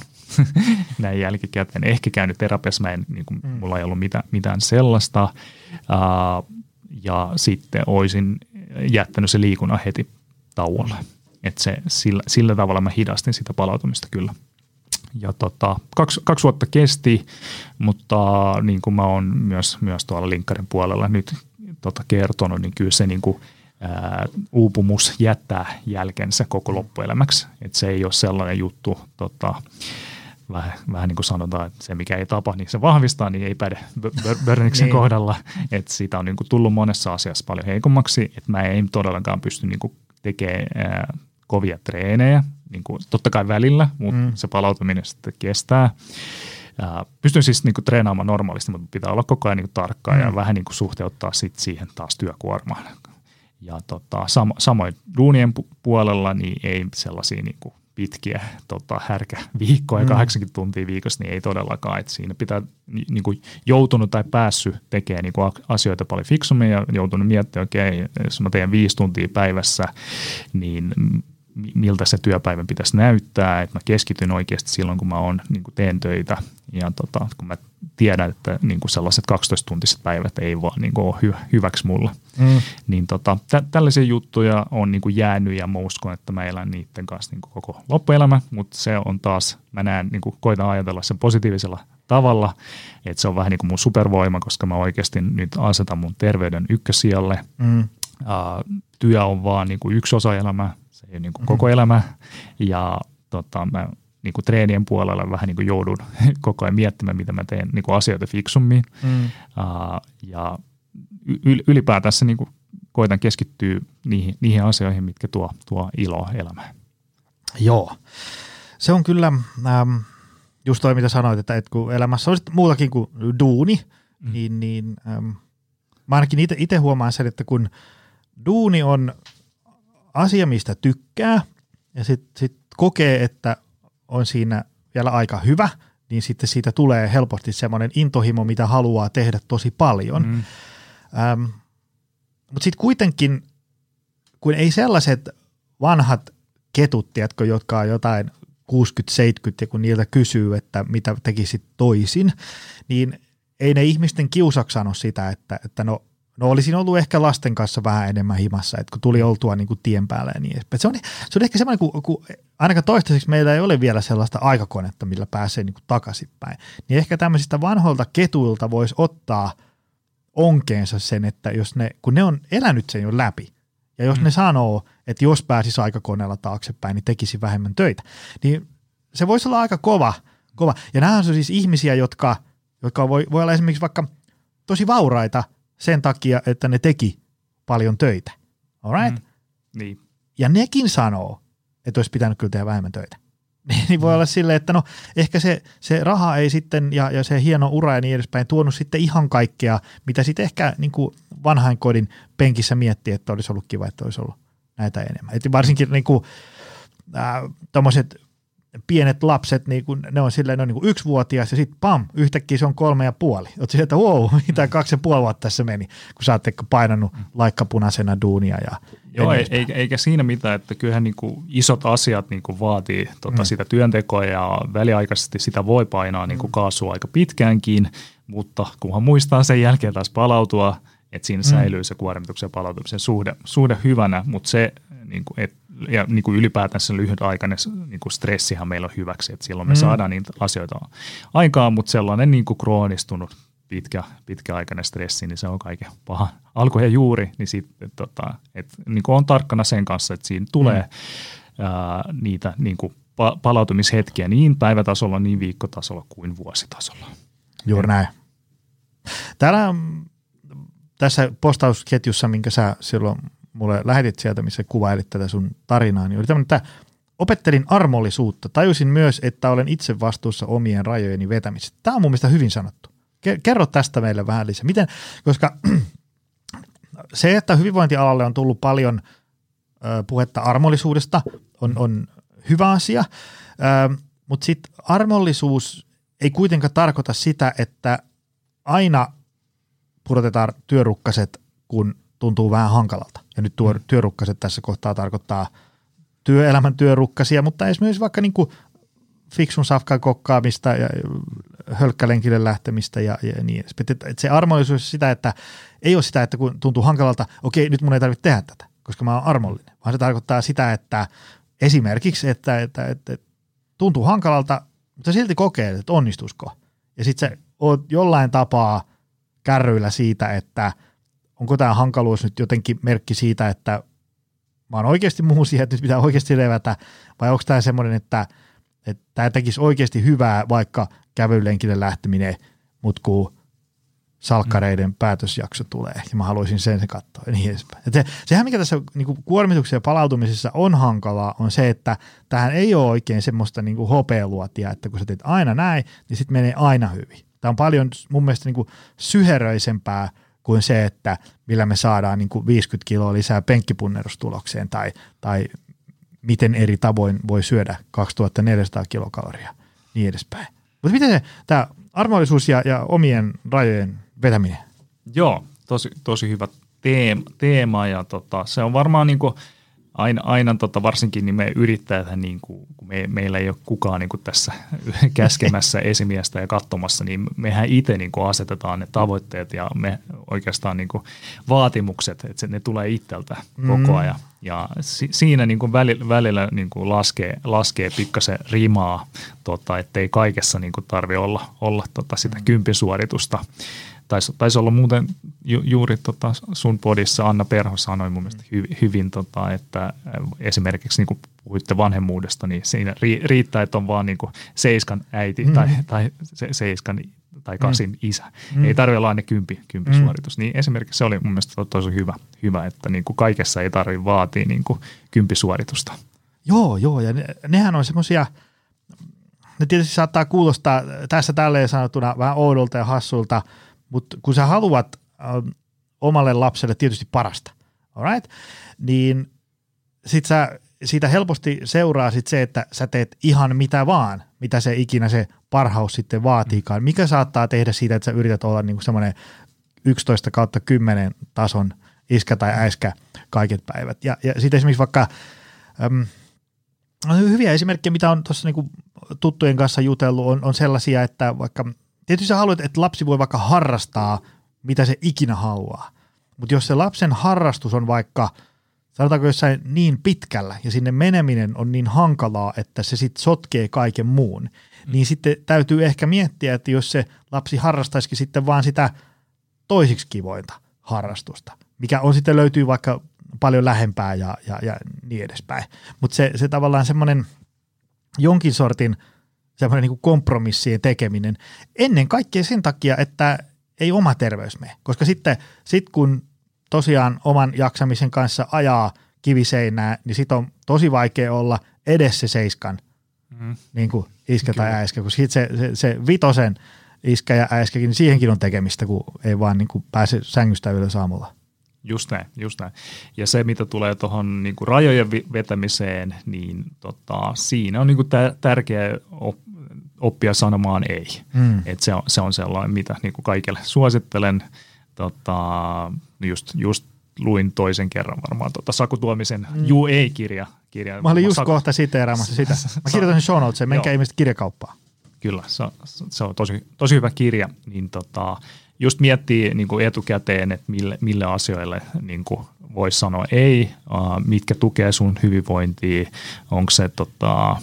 näin jälkikäteen. Ehkä käynyt terapiassa, mä en, niin kuin, mm. mulla ei ollut mitään, mitään sellaista. Uh, ja sitten olisin jättänyt se liikunnan heti tauolle. Et se, sillä, sillä tavalla mä hidastin sitä palautumista kyllä. Ja tota, kaksi, kaksi vuotta kesti, mutta niin kuin mä oon myös, myös tuolla linkkarin puolella nyt tota kertonut, niin kyllä se niin kuin – ää, uupumus jättää jälkensä koko loppuelämäksi. Et se ei ole sellainen juttu, tota, vähän, vähän niin kuin sanotaan, että se mikä ei tapa, niin se vahvistaa, niin ei päde Börniksen niin. kohdalla. Että siitä on niin kuin tullut monessa asiassa paljon heikommaksi, että mä en todellakaan pysty niin kuin tekemään ää, kovia treenejä, niin kuin, totta kai välillä, mutta mm. se palautuminen sitten kestää. pystyn siis niin kuin, treenaamaan normaalisti, mutta pitää olla koko ajan niin kuin, tarkkaa mm. ja vähän niin kuin, suhteuttaa sit siihen taas työkuormaan. Ja tota, sam, samoin duunien puolella niin ei sellaisia niin kuin pitkiä tota, härkäviikkoja, mm. 80 tuntia viikossa, niin ei todellakaan. Että siinä pitää niin kuin joutunut tai päässyt tekemään niin kuin asioita paljon fiksummin ja joutunut miettimään, okei, okay, jos mä teen viisi tuntia päivässä, niin miltä se työpäivä pitäisi näyttää, että mä keskityn oikeasti silloin, kun mä on, niin kuin teen töitä ja tota, kun mä tiedän, että niin kuin sellaiset 12-tuntiset päivät ei vaan niin kuin ole hy- hyväksi mulle. Mm. Niin tota, tä- tällaisia juttuja on niin kuin jäänyt ja mä uskon, että mä elän niiden kanssa niin kuin koko loppuelämä, mutta se on taas, mä näen, niin kuin koitan ajatella sen positiivisella tavalla, että se on vähän niin kuin mun supervoima, koska mä oikeasti nyt asetan mun terveyden ykkösijalle. Mm. Uh, työ on vaan niin kuin yksi osa elämää, se ei ole niin kuin koko elämä ja tota, mä niin kuin treenien puolella vähän niin kuin joudun koko ajan miettimään, mitä mä teen niin kuin asioita fiksummin mm. uh, ja ylipäätänsä niin kuin koitan keskittyä niihin, niihin asioihin, mitkä tuo, tuo iloa elämään. Joo, se on kyllä ähm, just toi, mitä sanoit, että, että kun elämässä on muutakin kuin duuni, mm. niin, niin ähm, mä ainakin itse huomaan sen, että kun duuni on asia, mistä tykkää, ja sitten sit kokee, että on siinä vielä aika hyvä, niin sitten siitä tulee helposti semmoinen intohimo, mitä haluaa tehdä tosi paljon. Mm. Ähm, Mutta sitten kuitenkin, kun ei sellaiset vanhat ketut, tiedätkö, jotka on jotain 60-70 ja kun niiltä kysyy, että mitä tekisit toisin, niin ei ne ihmisten kiusaksi sano sitä, että, että no, no olisin ollut ehkä lasten kanssa vähän enemmän himassa, että kun tuli oltua niin kuin tien päällä ja niin edespäin. Se on, se on ehkä semmoinen, kun, kun ainakaan toistaiseksi meillä ei ole vielä sellaista aikakonetta, millä pääsee niin kuin takaisinpäin. Niin ehkä tämmöisistä vanhoilta ketuilta voisi ottaa onkeensa sen, että jos ne, kun ne on elänyt sen jo läpi, ja jos mm. ne sanoo, että jos pääsisi aikakoneella taaksepäin, niin tekisi vähemmän töitä, niin se voisi olla aika kova. kova. Ja nämä on siis ihmisiä, jotka, jotka voi, voi olla esimerkiksi vaikka tosi vauraita sen takia, että ne teki paljon töitä. Alright? Mm. Niin. Ja nekin sanoo, että olisi pitänyt kyllä tehdä vähemmän töitä. niin voi mm. olla silleen, että no ehkä se, se raha ei sitten ja, ja se hieno ura ja niin edespäin tuonut sitten ihan kaikkea, mitä sitten ehkä niin kuin vanhainkodin penkissä miettii, että olisi ollut kiva, että olisi ollut näitä enemmän. Et varsinkin niin kuin, äh, pienet lapset, niin kun ne on silleen, ne on niin kuin yksivuotias ja sitten pam, yhtäkkiä se on kolme ja puoli. Olet sieltä, että wow, mitä kaksi ja puoli vuotta tässä meni, kun sä oot painanut laikkapunaisena duunia ja Joo, eikä, eikä siinä mitään, että kyllähän niin kuin isot asiat niin kuin vaatii tota mm. sitä työntekoa ja väliaikaisesti sitä voi painaa niin kuin mm. kaasua aika pitkäänkin, mutta kunhan muistaa sen jälkeen taas palautua, että siinä mm. säilyy se kuormituksen ja palautumisen suhde, suhde hyvänä, mutta se niin kuin, et, ja niin kuin ylipäätään se lyhytaikainen niin kuin stressihan meillä on hyväksi, että silloin me mm. saadaan niitä asioita aikaan, mutta sellainen niin kuin kroonistunut pitkä, pitkäaikainen stressi, niin se on kaiken paha alku ja juuri, niin, sit, et, tota, et, niin kuin on tarkkana sen kanssa, että siinä tulee mm. ää, niitä niin kuin pa- palautumishetkiä niin päivätasolla, niin viikkotasolla kuin vuositasolla. Juuri näin. Täällä tässä postausketjussa, minkä sä silloin mulle lähetit sieltä, missä kuvailit tätä sun tarinaa, niin oli tämmöinen, että opettelin armollisuutta. Tajusin myös, että olen itse vastuussa omien rajojeni vetämisestä. Tämä on mun mielestä hyvin sanottu. Kerro tästä meille vähän lisää. Miten, koska se, että hyvinvointialalle on tullut paljon puhetta armollisuudesta, on, on hyvä asia, mutta sitten armollisuus ei kuitenkaan tarkoita sitä, että aina pudotetaan työrukkaset, kun tuntuu vähän hankalalta. Ja nyt tuo mm. työrukkaset tässä kohtaa tarkoittaa työelämän työrukkasia, mutta esimerkiksi vaikka niin kuin fiksun safkan kokkaamista ja hölkkälenkille lähtemistä ja, ja niin edespäin. Et se armollisuus sitä, että ei ole sitä, että kun tuntuu hankalalta, okei, nyt mun ei tarvitse tehdä tätä, koska mä oon armollinen, vaan se tarkoittaa sitä, että esimerkiksi, että, että, että, että tuntuu hankalalta, mutta silti kokee, että onnistusko. Ja sitten se on jollain tapaa kärryillä siitä, että onko tämä hankaluus nyt jotenkin merkki siitä, että mä oon oikeasti muu siihen, että nyt pitää oikeasti levätä, vai onko tämä semmoinen, että – että tämä tekisi oikeasti hyvää, vaikka kävelylenkille lähteminen, mutta kun salkkareiden mm. päätösjakso tulee, ja mä haluaisin sen se katsoa ja niin edespäin. Et se, sehän, mikä tässä niin kuin kuormituksen ja palautumisessa on hankalaa, on se, että tähän ei ole oikein semmoista niin kuin hopealuotia, että kun sä teet aina näin, niin sitten menee aina hyvin. Tämä on paljon mun mielestä niin kuin syheröisempää kuin se, että millä me saadaan niin kuin 50 kiloa lisää penkkipunnerustulokseen tai, tai miten eri tavoin voi syödä 2400 kilokaloria, niin edespäin. Mutta miten se, tämä armollisuus ja, ja omien rajojen vetäminen? Joo, tosi, tosi hyvä teema, teema ja tota, se on varmaan niin kuin – aina, aina tota, varsinkin niin me yrittäjät, niin kuin, kun me, meillä ei ole kukaan niin kuin tässä käskemässä esimiestä ja katsomassa, niin mehän itse niin kuin asetetaan ne tavoitteet ja me oikeastaan niin kuin vaatimukset, että se, ne tulee itseltä koko mm. ajan. Ja si, siinä niin kuin välillä, välillä niin kuin laskee, laskee pikkasen rimaa, tota, ettei kaikessa niin kuin tarvi olla, olla tota sitä mm. kympisuoritusta taisi, taisi olla muuten ju, juuri tota sun podissa Anna Perho sanoi mun mielestä hy, hyvin, tota, että esimerkiksi niin kuin puhuitte vanhemmuudesta, niin siinä riittää, että on vaan niin kuin seiskan äiti mm. tai, tai se, seiskan tai kasin mm. isä. Mm. Ei tarvitse olla aina kympi, kympi mm. suoritus. Niin esimerkiksi se oli mun mielestä tosi hyvä, hyvä että niin kuin kaikessa ei tarvitse vaatia niin kuin suoritusta. Joo, joo, ja ne, nehän on semmoisia, ne tietysti saattaa kuulostaa tässä tälleen sanotuna vähän oudolta ja hassulta, mutta kun sä haluat äh, omalle lapselle tietysti parasta, alright? niin sit sä, siitä helposti seuraa sit se, että sä teet ihan mitä vaan, mitä se ikinä se parhaus sitten vaatiikaan, mikä saattaa tehdä siitä, että sä yrität olla niinku semmoinen 11 kautta 10 tason iskä tai äiskä kaiket päivät. Ja, ja sitten esimerkiksi vaikka, äm, hyviä esimerkkejä, mitä on tuossa niinku tuttujen kanssa jutellut, on, on sellaisia, että vaikka tietysti sä haluat, että lapsi voi vaikka harrastaa, mitä se ikinä haluaa. Mutta jos se lapsen harrastus on vaikka, sanotaanko jossain niin pitkällä ja sinne meneminen on niin hankalaa, että se sitten sotkee kaiken muun, mm. niin sitten täytyy ehkä miettiä, että jos se lapsi harrastaisikin sitten vaan sitä toisiksi kivointa harrastusta, mikä on sitten löytyy vaikka paljon lähempää ja, ja, ja niin edespäin. Mutta se, se tavallaan semmoinen jonkin sortin semmoinen niin kompromissien tekeminen ennen kaikkea sen takia, että ei oma terveys mene. Koska sitten sit kun tosiaan oman jaksamisen kanssa ajaa kiviseinää, niin sitten on tosi vaikea olla edes se seiskan mm. niin kuin iskä Kyllä. tai äiskä, kun sitten se, se, se vitosen iskä ja äiskäkin, niin siihenkin on tekemistä, kun ei vaan niin kuin pääse sängystä ylös aamulla. Just näin, just näin. Ja se, mitä tulee tuohon niin rajojen vetämiseen, niin tota, siinä on niin kuin tärkeä oppia sanomaan ei. Mm. Et se, on, se on sellainen, mitä niin kuin kaikille suosittelen. Tota, just, just luin toisen kerran varmaan tota Saku Tuomisen mm. Juu ei-kirja. Kirja. Mä olin just Saku... kohta siteeraamassa sitä. Mä kirjoitan sen show notesen, menkää ihmiset kirjakauppaan. Kyllä, se, se on tosi, tosi hyvä kirja. Niin tota, just miettii niin kuin etukäteen, että mille, mille asioille niin kuin voisi sanoa ei, mitkä tukee sun hyvinvointia, onko se tota,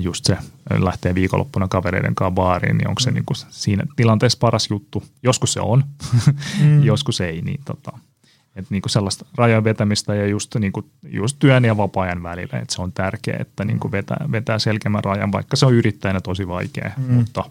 just se lähtee viikonloppuna kavereiden kanssa baariin, niin onko se mm. niin kuin siinä tilanteessa paras juttu. Joskus se on, mm. joskus ei, niin tota, että niinku sellaista rajan vetämistä ja just, niinku, just työn ja vapaa-ajan välillä, että se on tärkeää, että niinku vetää, vetää selkeämmän rajan, vaikka se on yrittäjänä tosi vaikea, mm. mutta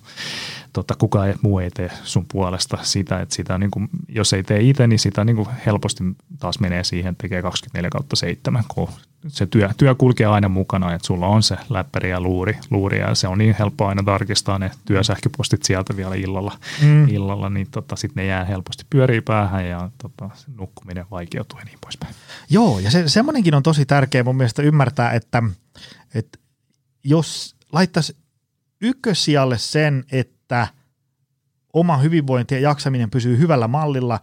tota, kukaan muu ei tee sun puolesta sitä, että sitä niinku, jos ei tee itse, niin sitä niinku helposti taas menee siihen, että tekee 24 kautta 7, kun se työ, työ kulkee aina mukana, että sulla on se läppäri ja luuri, luuri ja se on niin helppo aina tarkistaa ne työsähköpostit sieltä vielä illalla, mm. illalla niin tota, sitten ne jää helposti pyörii päähän ja tota, nukkuminen vaikeutuu ja niin poispäin. Joo, ja se, semmoinenkin on tosi tärkeä mun mielestä ymmärtää, että, että jos laittaisi ykkössijalle sen, että oma hyvinvointi ja jaksaminen pysyy hyvällä mallilla,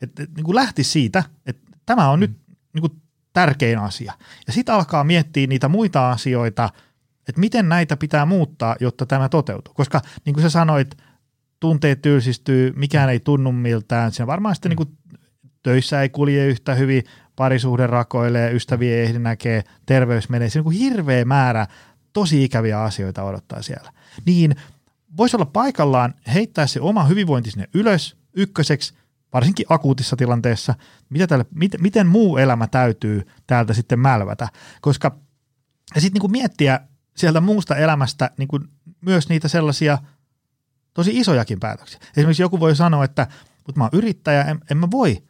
että, että niin lähti siitä, että tämä on mm. nyt niin kuin tärkein asia. Ja sitten alkaa miettiä niitä muita asioita, että miten näitä pitää muuttaa, jotta tämä toteutuu. Koska niin kuin sä sanoit, tunteet tylsistyy, mikään ei tunnu miltään. Siinä varmaan sitten niin kuin töissä ei kulje yhtä hyvin, parisuhde rakoilee, ystäviä ei ehdi näkee, terveys menee. Siinä on niin hirveä määrä tosi ikäviä asioita odottaa siellä. Niin voisi olla paikallaan heittää se oma hyvinvointi sinne ylös ykköseksi varsinkin akuutissa tilanteessa, mitä tälle, mit, miten muu elämä täytyy täältä sitten mälvätä. Koska, ja sitten niin miettiä sieltä muusta elämästä niin kuin myös niitä sellaisia tosi isojakin päätöksiä. Esimerkiksi joku voi sanoa, että mutta mä oon yrittäjä, en, en mä voi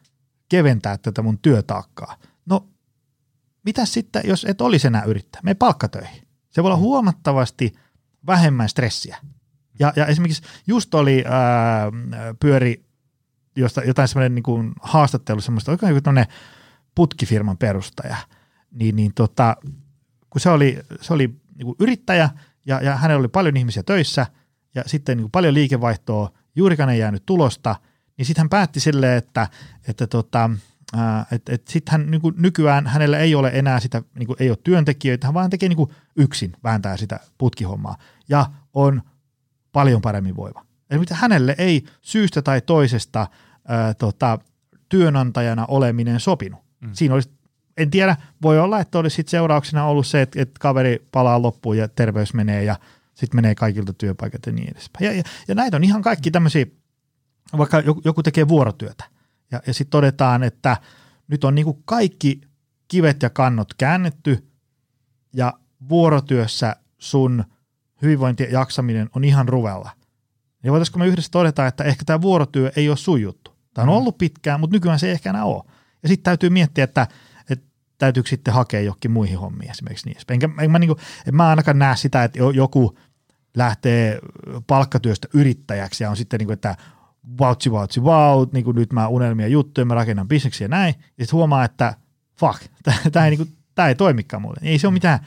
keventää tätä mun työtaakkaa. No, mitä sitten, jos et olisi enää yrittäjä? Me palkkatöihin. Se voi olla huomattavasti vähemmän stressiä. Ja, ja esimerkiksi just oli ää, pyöri josta, jotain semmoinen niin kuin haastattelu semmoista, oikein joku putkifirman perustaja, niin, niin tota, kun se oli, se oli niin kuin yrittäjä ja, ja hänellä oli paljon ihmisiä töissä ja sitten niin kuin paljon liikevaihtoa, juurikaan ei jäänyt tulosta, niin sitten hän päätti silleen, että, että tota, että et sitten hän niin kuin nykyään hänellä ei ole enää sitä, niin kuin ei ole työntekijöitä, hän vaan tekee niin kuin yksin, vääntää sitä putkihommaa ja on paljon paremmin voiva. Eli hänelle ei syystä tai toisesta ää, tota, työnantajana oleminen sopinut. Mm. Siinä olisi, en tiedä, voi olla, että olisi sit seurauksena ollut se, että, että kaveri palaa loppuun ja terveys menee ja sitten menee kaikilta työpaikat ja niin edespäin. Ja, ja, ja näitä on ihan kaikki tämmöisiä vaikka joku tekee vuorotyötä ja, ja sitten todetaan, että nyt on niin kuin kaikki kivet ja kannot käännetty ja vuorotyössä sun hyvinvointi ja jaksaminen on ihan ruvella. Niin voitaisiko me yhdessä todeta, että ehkä tämä vuorotyö ei ole sun juttu. Tämä on mm. ollut pitkään, mutta nykyään se ei ehkä enää ole. Ja sitten täytyy miettiä, että, että täytyykö sitten hakea johonkin muihin hommiin esimerkiksi niin. Enkä, en mä, niin kuin, en mä ainakaan näe sitä, että joku lähtee palkkatyöstä yrittäjäksi ja on sitten niin kuin, että vautsi, vautsi, vaut, niin kuin nyt mä unelmia juttuja, mä rakennan bisneksiä ja näin. Ja sitten huomaa, että fuck, tämä ei, niin kuin, ei toimikaan mulle. Ei se ole mitään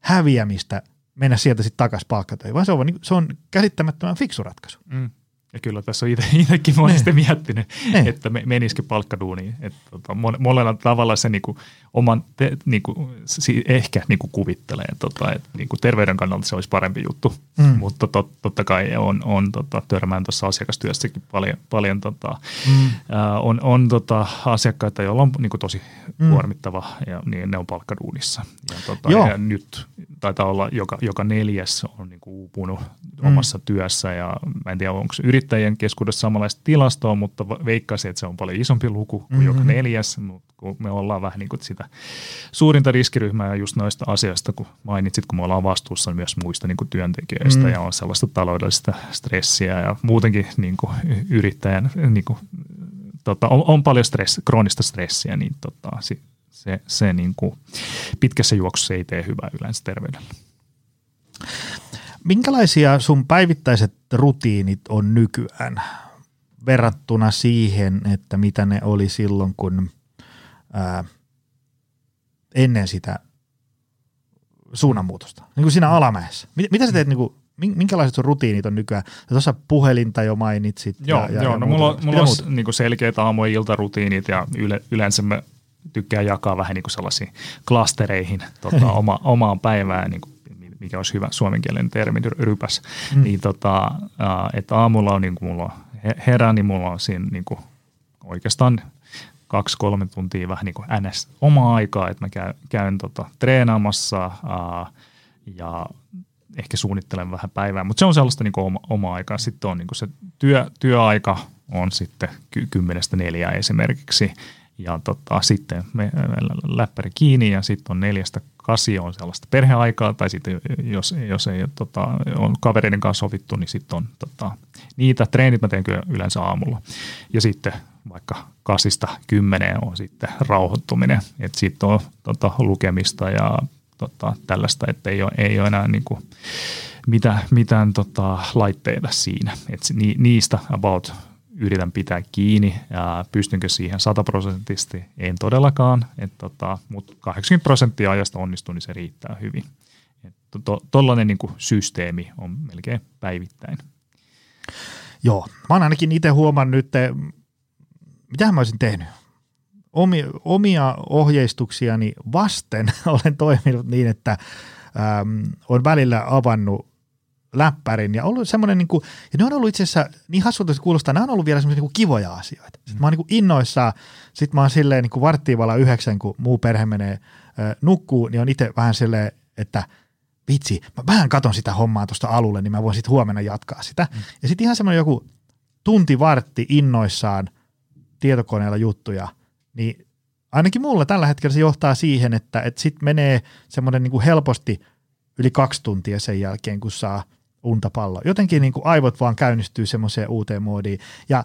häviämistä mennä sieltä sitten takaisin palkkatöihin, vaan se on, niin, se on käsittämättömän fiksu ratkaisu. Mm. Ja kyllä tässä on itsekin monesti niin. miettinyt, ne. että me, menisikin palkkaduuniin. Että tota, monella tavalla se niinku, oman te, niinku, si, ehkä niinku kuvittelee, tota, että niinku, terveyden kannalta se olisi parempi juttu. Mm. Mutta tot, totta kai on, on tota, törmään tuossa asiakastyössäkin paljon, paljon tota, mm. ää, on, on tota, asiakkaita, joilla on niinku, tosi mm. kuormittava ja niin ne on palkkaduunissa. Ja, tota, ja nyt taitaa olla joka, joka neljäs on niinku, uupunut mm. omassa työssä ja mä en tiedä onko yrittäjien keskuudessa samanlaista tilastoa, mutta veikkaisin, että se on paljon isompi luku kuin mm-hmm. joka neljäs, mutta kun me ollaan vähän niin kuin sitä suurinta riskiryhmää just noista asioista, kun mainitsit, kun me ollaan vastuussa myös muista niin kuin työntekijöistä mm. ja on sellaista taloudellista stressiä ja muutenkin niin kuin yrittäjän niin kuin, tota, on, on, paljon stress, kroonista stressiä, niin tota, se, se, se niin kuin pitkässä juoksussa ei tee hyvää yleensä terveydelle. Minkälaisia sun päivittäiset rutiinit on nykyään verrattuna siihen, että mitä ne oli silloin, kun ää, ennen sitä suunnanmuutosta, niin kuin siinä alamäessä? Mitä, mitä sä teet, niin kuin, minkälaiset sun rutiinit on nykyään? Tuossa puhelinta jo mainitsit. Joo, ja, joo ja no mulla, mulla on niin kuin selkeät aamu- ja iltarutiinit ja yle, yleensä mä tykkään jakaa vähän niin kuin sellaisiin klastereihin tota, oma, omaan päivään niin kuin mikä olisi hyvä suomenkielinen termi, rypäs, mm. niin tota, että aamulla on niin kuin mulla herää, niin mulla on siinä niin kuin oikeastaan kaksi-kolme tuntia vähän niin kuin ns. omaa aikaa, että mä käyn, käyn tota, treenaamassa ää, ja ehkä suunnittelen vähän päivää, mutta se on sellaista niin kuin oma, oma aikaa. Sitten on niin kuin se työ, työaika on sitten kymmenestä neljää esimerkiksi ja tota, sitten me, läppäri kiinni ja sitten on neljästä kasi on sellaista perheaikaa tai sitten jos, jos ei tota, on kavereiden kanssa sovittu, niin sitten on tota, niitä. Treenit mä teen kyllä yleensä aamulla. Ja sitten vaikka kasista kymmeneen on sitten rauhoittuminen, että sitten on tota, lukemista ja tota, tällaista, että ei ole, ei ole enää niin kuin, mitä, mitään tota, laitteita siinä. Et ni, niistä about yritän pitää kiinni ja pystynkö siihen sataprosenttisesti, en todellakaan, tota, mutta 80 prosenttia ajasta onnistuu, niin se riittää hyvin. Tuollainen to, niin systeemi on melkein päivittäin. Joo, mä oon ainakin itse huomannut mitä mä olisin tehnyt. Omia, omia ohjeistuksiani vasten olen toiminut niin, että äm, on välillä avannut läppärin ja ollut semmoinen, niin kuin, ja ne on ollut itse asiassa, niin hassulta se kuulostaa, nämä on ollut vielä semmoisia niin kivoja asioita. Sitten mä oon niin innoissaan, sitten mä oon silleen niin varttiivalla yhdeksän, kun muu perhe menee äh, nukkuu, niin on itse vähän silleen, että vitsi, mä vähän katon sitä hommaa tuosta alulle, niin mä voin sitten huomenna jatkaa sitä. Mm. Ja sitten ihan semmoinen joku tunti vartti innoissaan tietokoneella juttuja, niin ainakin mulla tällä hetkellä se johtaa siihen, että, että sitten menee semmoinen niin helposti yli kaksi tuntia sen jälkeen, kun saa – untapallo. Jotenkin niin kuin aivot vaan käynnistyy semmoiseen uuteen moodiin. Ja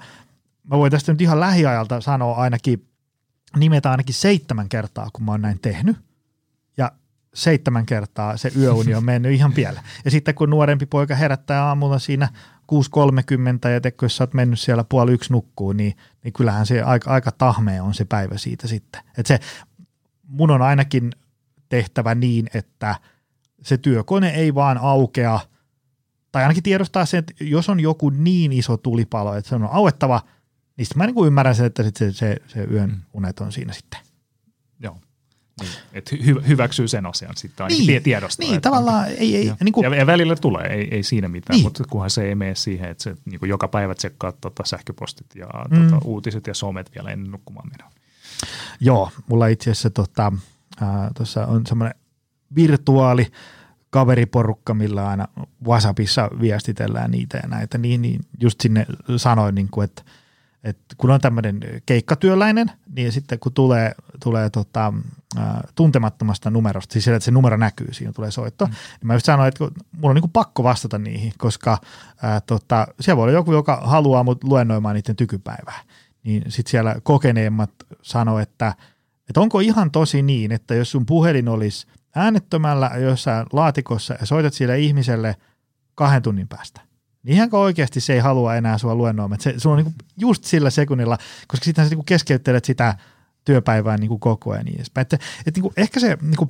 mä voin tästä nyt ihan lähiajalta sanoa ainakin, nimetä ainakin seitsemän kertaa, kun mä oon näin tehnyt. Ja seitsemän kertaa se yöuni on mennyt ihan pieleen. Ja sitten kun nuorempi poika herättää aamulla siinä 6.30 ja teko, jos sä oot mennyt siellä puoli yksi nukkuu, niin, niin kyllähän se aika, aika tahmea on se päivä siitä sitten. Et se, mun on ainakin tehtävä niin, että se työkone ei vaan aukea – tai ainakin tiedostaa se, että jos on joku niin iso tulipalo, että se on auettava, niin sitten mä niin kuin ymmärrän sen, että sit se, se, se yön mm. unet on siinä sitten. Niin, että hy- hyväksyy sen asian sitten ainakin niin, tiedostaa. Niin, tavallaan ei, ei, niin kuin, ja, ja, välillä tulee, ei, ei siinä mitään, niin. mutta kunhan se ei mene siihen, että se niin joka päivä tsekkaa tota sähköpostit ja mm. tota, uutiset ja somet vielä ennen nukkumaan menoa. Joo, mulla itse asiassa tota, äh, on semmoinen virtuaali kaveriporukka, millä aina WhatsAppissa viestitellään niitä ja näitä, niin, niin just sinne sanoin, niin kuin, että, että kun on tämmöinen keikkatyöläinen, niin sitten kun tulee, tulee tota, tuntemattomasta numerosta, siis että se numero näkyy, siinä tulee soitto, mm. niin mä just sanoin, että mulla on niin pakko vastata niihin, koska ää, tota, siellä voi olla joku, joka haluaa mut luennoimaan niiden tykypäivää. Niin sitten siellä kokeneemmat sanoo, että, että onko ihan tosi niin, että jos sun puhelin olisi äänettömällä jossain laatikossa ja soitat sille ihmiselle kahden tunnin päästä, niin ihanko oikeasti se ei halua enää sua luennoimaan. Se, se on niin just sillä sekunnilla, koska sitten sä niin keskeyttelet sitä työpäivää niin kuin koko ajan niin edespäin. Että, että niin kuin ehkä se niin kuin,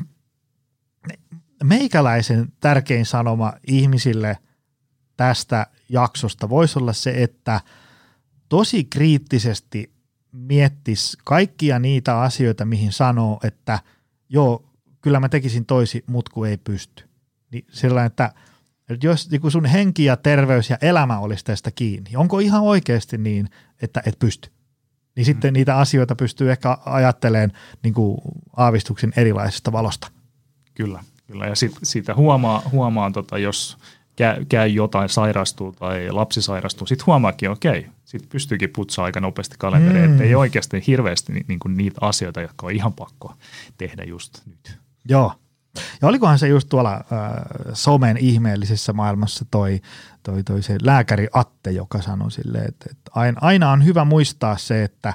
meikäläisen tärkein sanoma ihmisille tästä jaksosta voisi olla se, että tosi kriittisesti miettisi kaikkia niitä asioita, mihin sanoo, että joo, kyllä mä tekisin toisi, mutta kun ei pysty. Niin sillä että jos niin sun henki ja terveys ja elämä olisi tästä kiinni, onko ihan oikeasti niin, että et pysty? Niin sitten mm. niitä asioita pystyy ehkä ajattelemaan niin kuin aavistuksen erilaisesta valosta. Kyllä, kyllä. Ja sit, siitä huomaa, huomaa tota, jos käy, käy jotain, sairastuu tai lapsi sairastuu, sitten huomaakin, okei, okay, sitten pystyykin putsaa aika nopeasti kalenteriin, mm. että ei oikeasti hirveästi ni, niin kuin niitä asioita, jotka on ihan pakko tehdä just nyt. Joo. Ja olikohan se just tuolla äh, somen ihmeellisessä maailmassa toi, toi, toi se lääkäri Atte, joka sanoi silleen, että, että aina on hyvä muistaa se, että,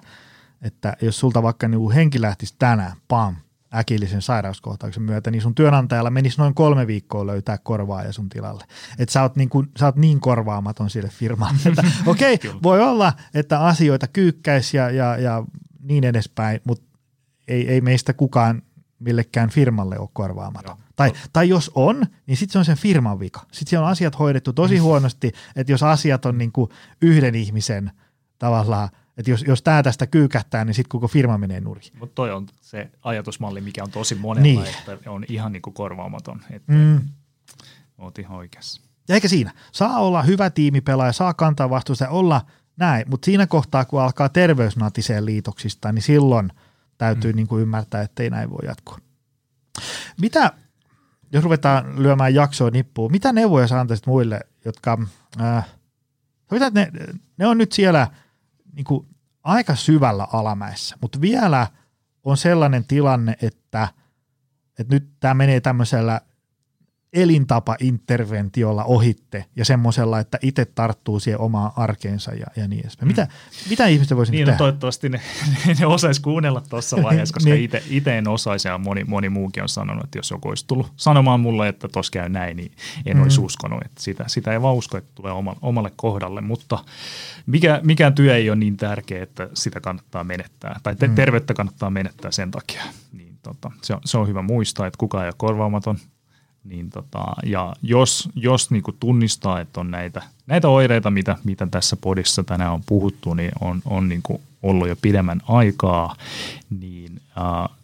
että jos sulta vaikka niin henki lähtisi tänään, pam, äkillisen sairauskohtauksen myötä, niin sun työnantajalla menisi noin kolme viikkoa löytää korvaaja sun tilalle. Että sä, oot niin kuin, sä oot niin korvaamaton sille firmalle, että okei, okay, voi olla, että asioita kyykkäisi ja, ja, ja niin edespäin, mutta ei, ei meistä kukaan millekään firmalle ole korvaamaton. Tai, tai jos on, niin sitten se on sen firman vika. Sitten siellä on asiat hoidettu tosi huonosti, että jos asiat on niin kuin yhden ihmisen tavallaan, että jos, jos tämä tästä kyykähtää, niin sitten koko firma menee nurin. Mutta toi on se ajatusmalli, mikä on tosi monella, niin. että on ihan niin kuin korvaamaton. Että mm. Oot ihan oikeassa. Ja eikä siinä. Saa olla hyvä tiimipelaaja, saa kantaa vastuusta ja olla näin, mutta siinä kohtaa, kun alkaa terveysnatiseen liitoksista, niin silloin – täytyy mm. niin kuin ymmärtää, että ei näin voi jatkua. Mitä, jos ruvetaan lyömään jaksoa nippuun, mitä neuvoja sä antaisit muille, jotka, äh, ne, ne on nyt siellä niin kuin aika syvällä alamäessä, mutta vielä on sellainen tilanne, että, että nyt tämä menee tämmöisellä elintapa-interventiolla ohitte ja semmoisella, että itse tarttuu siihen omaan arkeensa ja, ja niin edespäin. Mitä, mm. mitä ihmiset voisivat niin, no tehdä? toivottavasti ne, ne osaisi kuunnella tuossa vaiheessa, koska niin. itse en osaisi ja moni, moni muukin on sanonut, että jos joku olisi tullut sanomaan mulle, että tos käy näin, niin en mm. olisi uskonut. Että sitä, sitä ei vaan usko, että tulee oma, omalle kohdalle, mutta mikä, mikään työ ei ole niin tärkeä, että sitä kannattaa menettää tai te, mm. terveyttä kannattaa menettää sen takia. Niin tota, se, on, se on hyvä muistaa, että kukaan ei ole korvaamaton – niin tota, ja jos, jos niin kuin tunnistaa, että on näitä, näitä oireita, mitä, mitä tässä podissa tänään on puhuttu, niin on, on niin kuin ollut jo pidemmän aikaa, niin äh,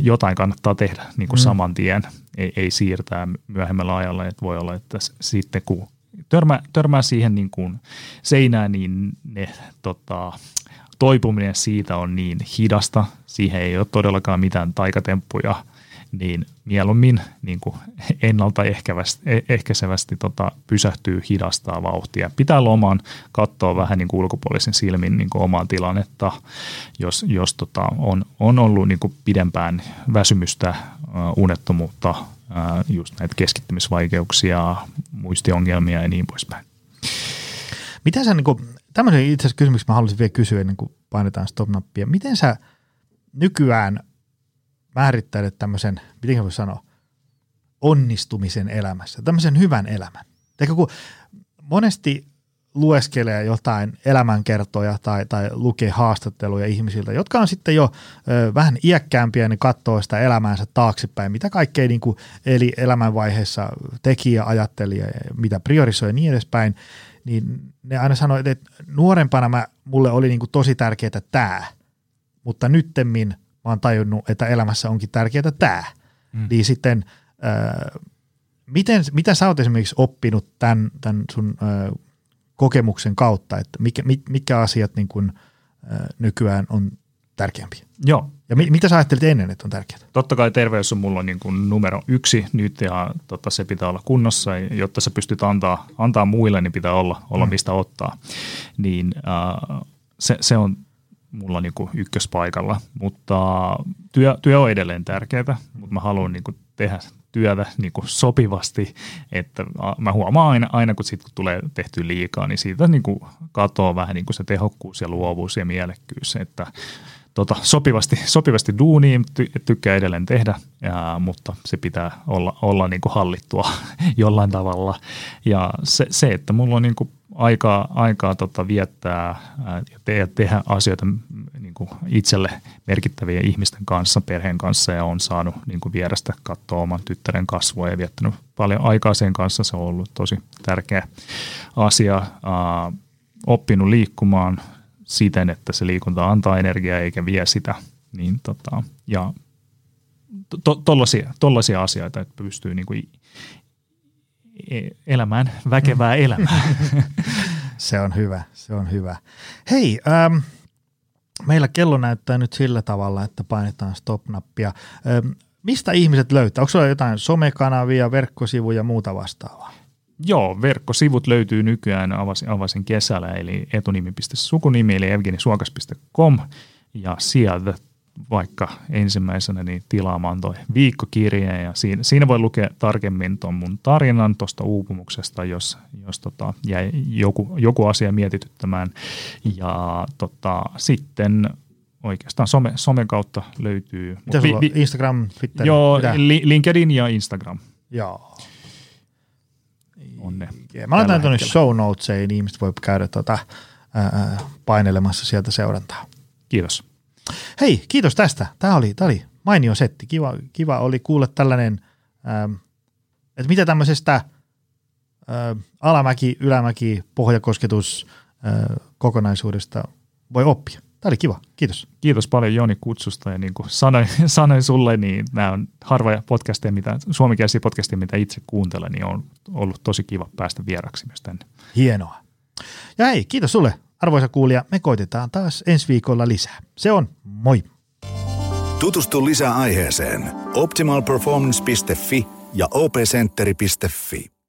jotain kannattaa tehdä niin kuin mm. saman tien, ei, ei siirtää myöhemmällä ajalla, että voi olla, että sitten kun törmää, törmää siihen niin kuin seinään, niin ne tota, toipuminen siitä on niin hidasta, siihen ei ole todellakaan mitään taikatemppuja, niin mieluummin niin kuin ennaltaehkäisevästi tota, pysähtyy, hidastaa vauhtia. Pitää loman katsoa vähän niin kuin ulkopuolisen silmin niin kuin omaa tilannetta, jos, jos tota, on, on ollut niin kuin pidempään väsymystä, unettomuutta, just näitä keskittymisvaikeuksia, muistiongelmia ja niin poispäin. Miten sä, niin kuin, tämmöisen itse asiassa kysymyksen mä haluaisin vielä kysyä ennen kuin painetaan stop-nappia. Miten sä nykyään – määrittelet tämmöisen, miten voi sanoa, onnistumisen elämässä, tämmöisen hyvän elämän. Eikä kun monesti lueskelee jotain elämänkertoja tai, tai lukee haastatteluja ihmisiltä, jotka on sitten jo ö, vähän iäkkäämpiä, niin katsoo sitä elämäänsä taaksepäin, mitä kaikkea niin kuin, eli elämänvaiheessa teki ja ajatteli ja mitä priorisoi ja niin edespäin, niin ne aina sanoi, että nuorempana mä, mulle oli niin kuin tosi tärkeää tämä, mutta nyttemmin mä oon tajunnut, että elämässä onkin tärkeää tämä. Mm. Niin sitten, äh, miten, mitä sä oot esimerkiksi oppinut tämän, tämän sun äh, kokemuksen kautta, että mikä, mit, mitkä asiat niin kun, äh, nykyään on tärkeämpiä. Joo. Ja mi- mitä sä ajattelit ennen, että on tärkeää? Totta kai terveys on mulla niin kuin numero yksi nyt ja tota, se pitää olla kunnossa, jotta sä pystyt antaa, antaa muille, niin pitää olla, olla mm. mistä ottaa. Niin äh, se, se on mulla niin kuin ykköspaikalla, mutta työ, työ on edelleen tärkeää, mutta mä haluan niin kuin tehdä työtä niin kuin sopivasti, että mä huomaan aina, aina kun, kun tulee tehty liikaa, niin siitä niin kuin katoaa vähän niin kuin se tehokkuus ja luovuus ja mielekkyys, että tota, sopivasti, sopivasti duuniin ty, tykkää edelleen tehdä, ja, mutta se pitää olla, olla niin kuin hallittua jollain tavalla. Ja se, se että mulla on niin kuin aikaa, aikaa tota viettää ja te, tehdä asioita niin kuin itselle merkittävien ihmisten kanssa, perheen kanssa ja on saanut niin kuin vierestä katsoa oman tyttären kasvua ja viettänyt paljon aikaa sen kanssa. Se on ollut tosi tärkeä asia. Uh, oppinut liikkumaan siten, että se liikunta antaa energiaa eikä vie sitä. Niin tota, ja tollaisia, tollaisia asioita, että pystyy niin kuin e, elämään väkevää elämää. se on hyvä, se on hyvä. Hei, ähm, meillä kello näyttää nyt sillä tavalla, että painetaan stop-nappia. Ähm, mistä ihmiset löytää? Onko sulla jotain somekanavia, verkkosivuja ja muuta vastaavaa? Joo, verkkosivut löytyy nykyään, avasin, avasin kesällä, eli etunimi.sukunimi, eli evgenisuokas.com, ja sieltä vaikka ensimmäisenä niin tilaamaan toi viikkokirje ja siinä, siinä voi lukea tarkemmin tuon mun tarinan tuosta uupumuksesta, jos, jos tota, jäi joku, joku asia mietityttämään. Ja tota, sitten oikeastaan some, somen kautta löytyy. Mitä sulla vi, Instagram, Twitter? Joo, mitä? LinkedIn ja Instagram. Joo on ne. Mä laitan tuonne show notesiin, niin ihmiset voi käydä tuota, ää, painelemassa sieltä seurantaa. Kiitos. Hei, kiitos tästä. Tämä oli, tämä oli mainio setti. Kiva, kiva oli kuulla tällainen, ää, että mitä tämmöisestä ää, alamäki, ylämäki, pohjakosketus ää, kokonaisuudesta voi oppia. Tämä oli kiva, kiitos. Kiitos paljon Joni kutsusta ja niin kuin sanoin, sanoin sulle, niin nämä on harvoja podcasteja, mitä, suomenkielisiä podcasteja, mitä itse kuuntelen, niin on ollut tosi kiva päästä vieraksi myös tänne. Hienoa. Ja hei, kiitos sulle arvoisa kuulija. Me koitetaan taas ensi viikolla lisää. Se on moi. Tutustu lisää aiheeseen optimalperformance.fi ja opcenteri.fi.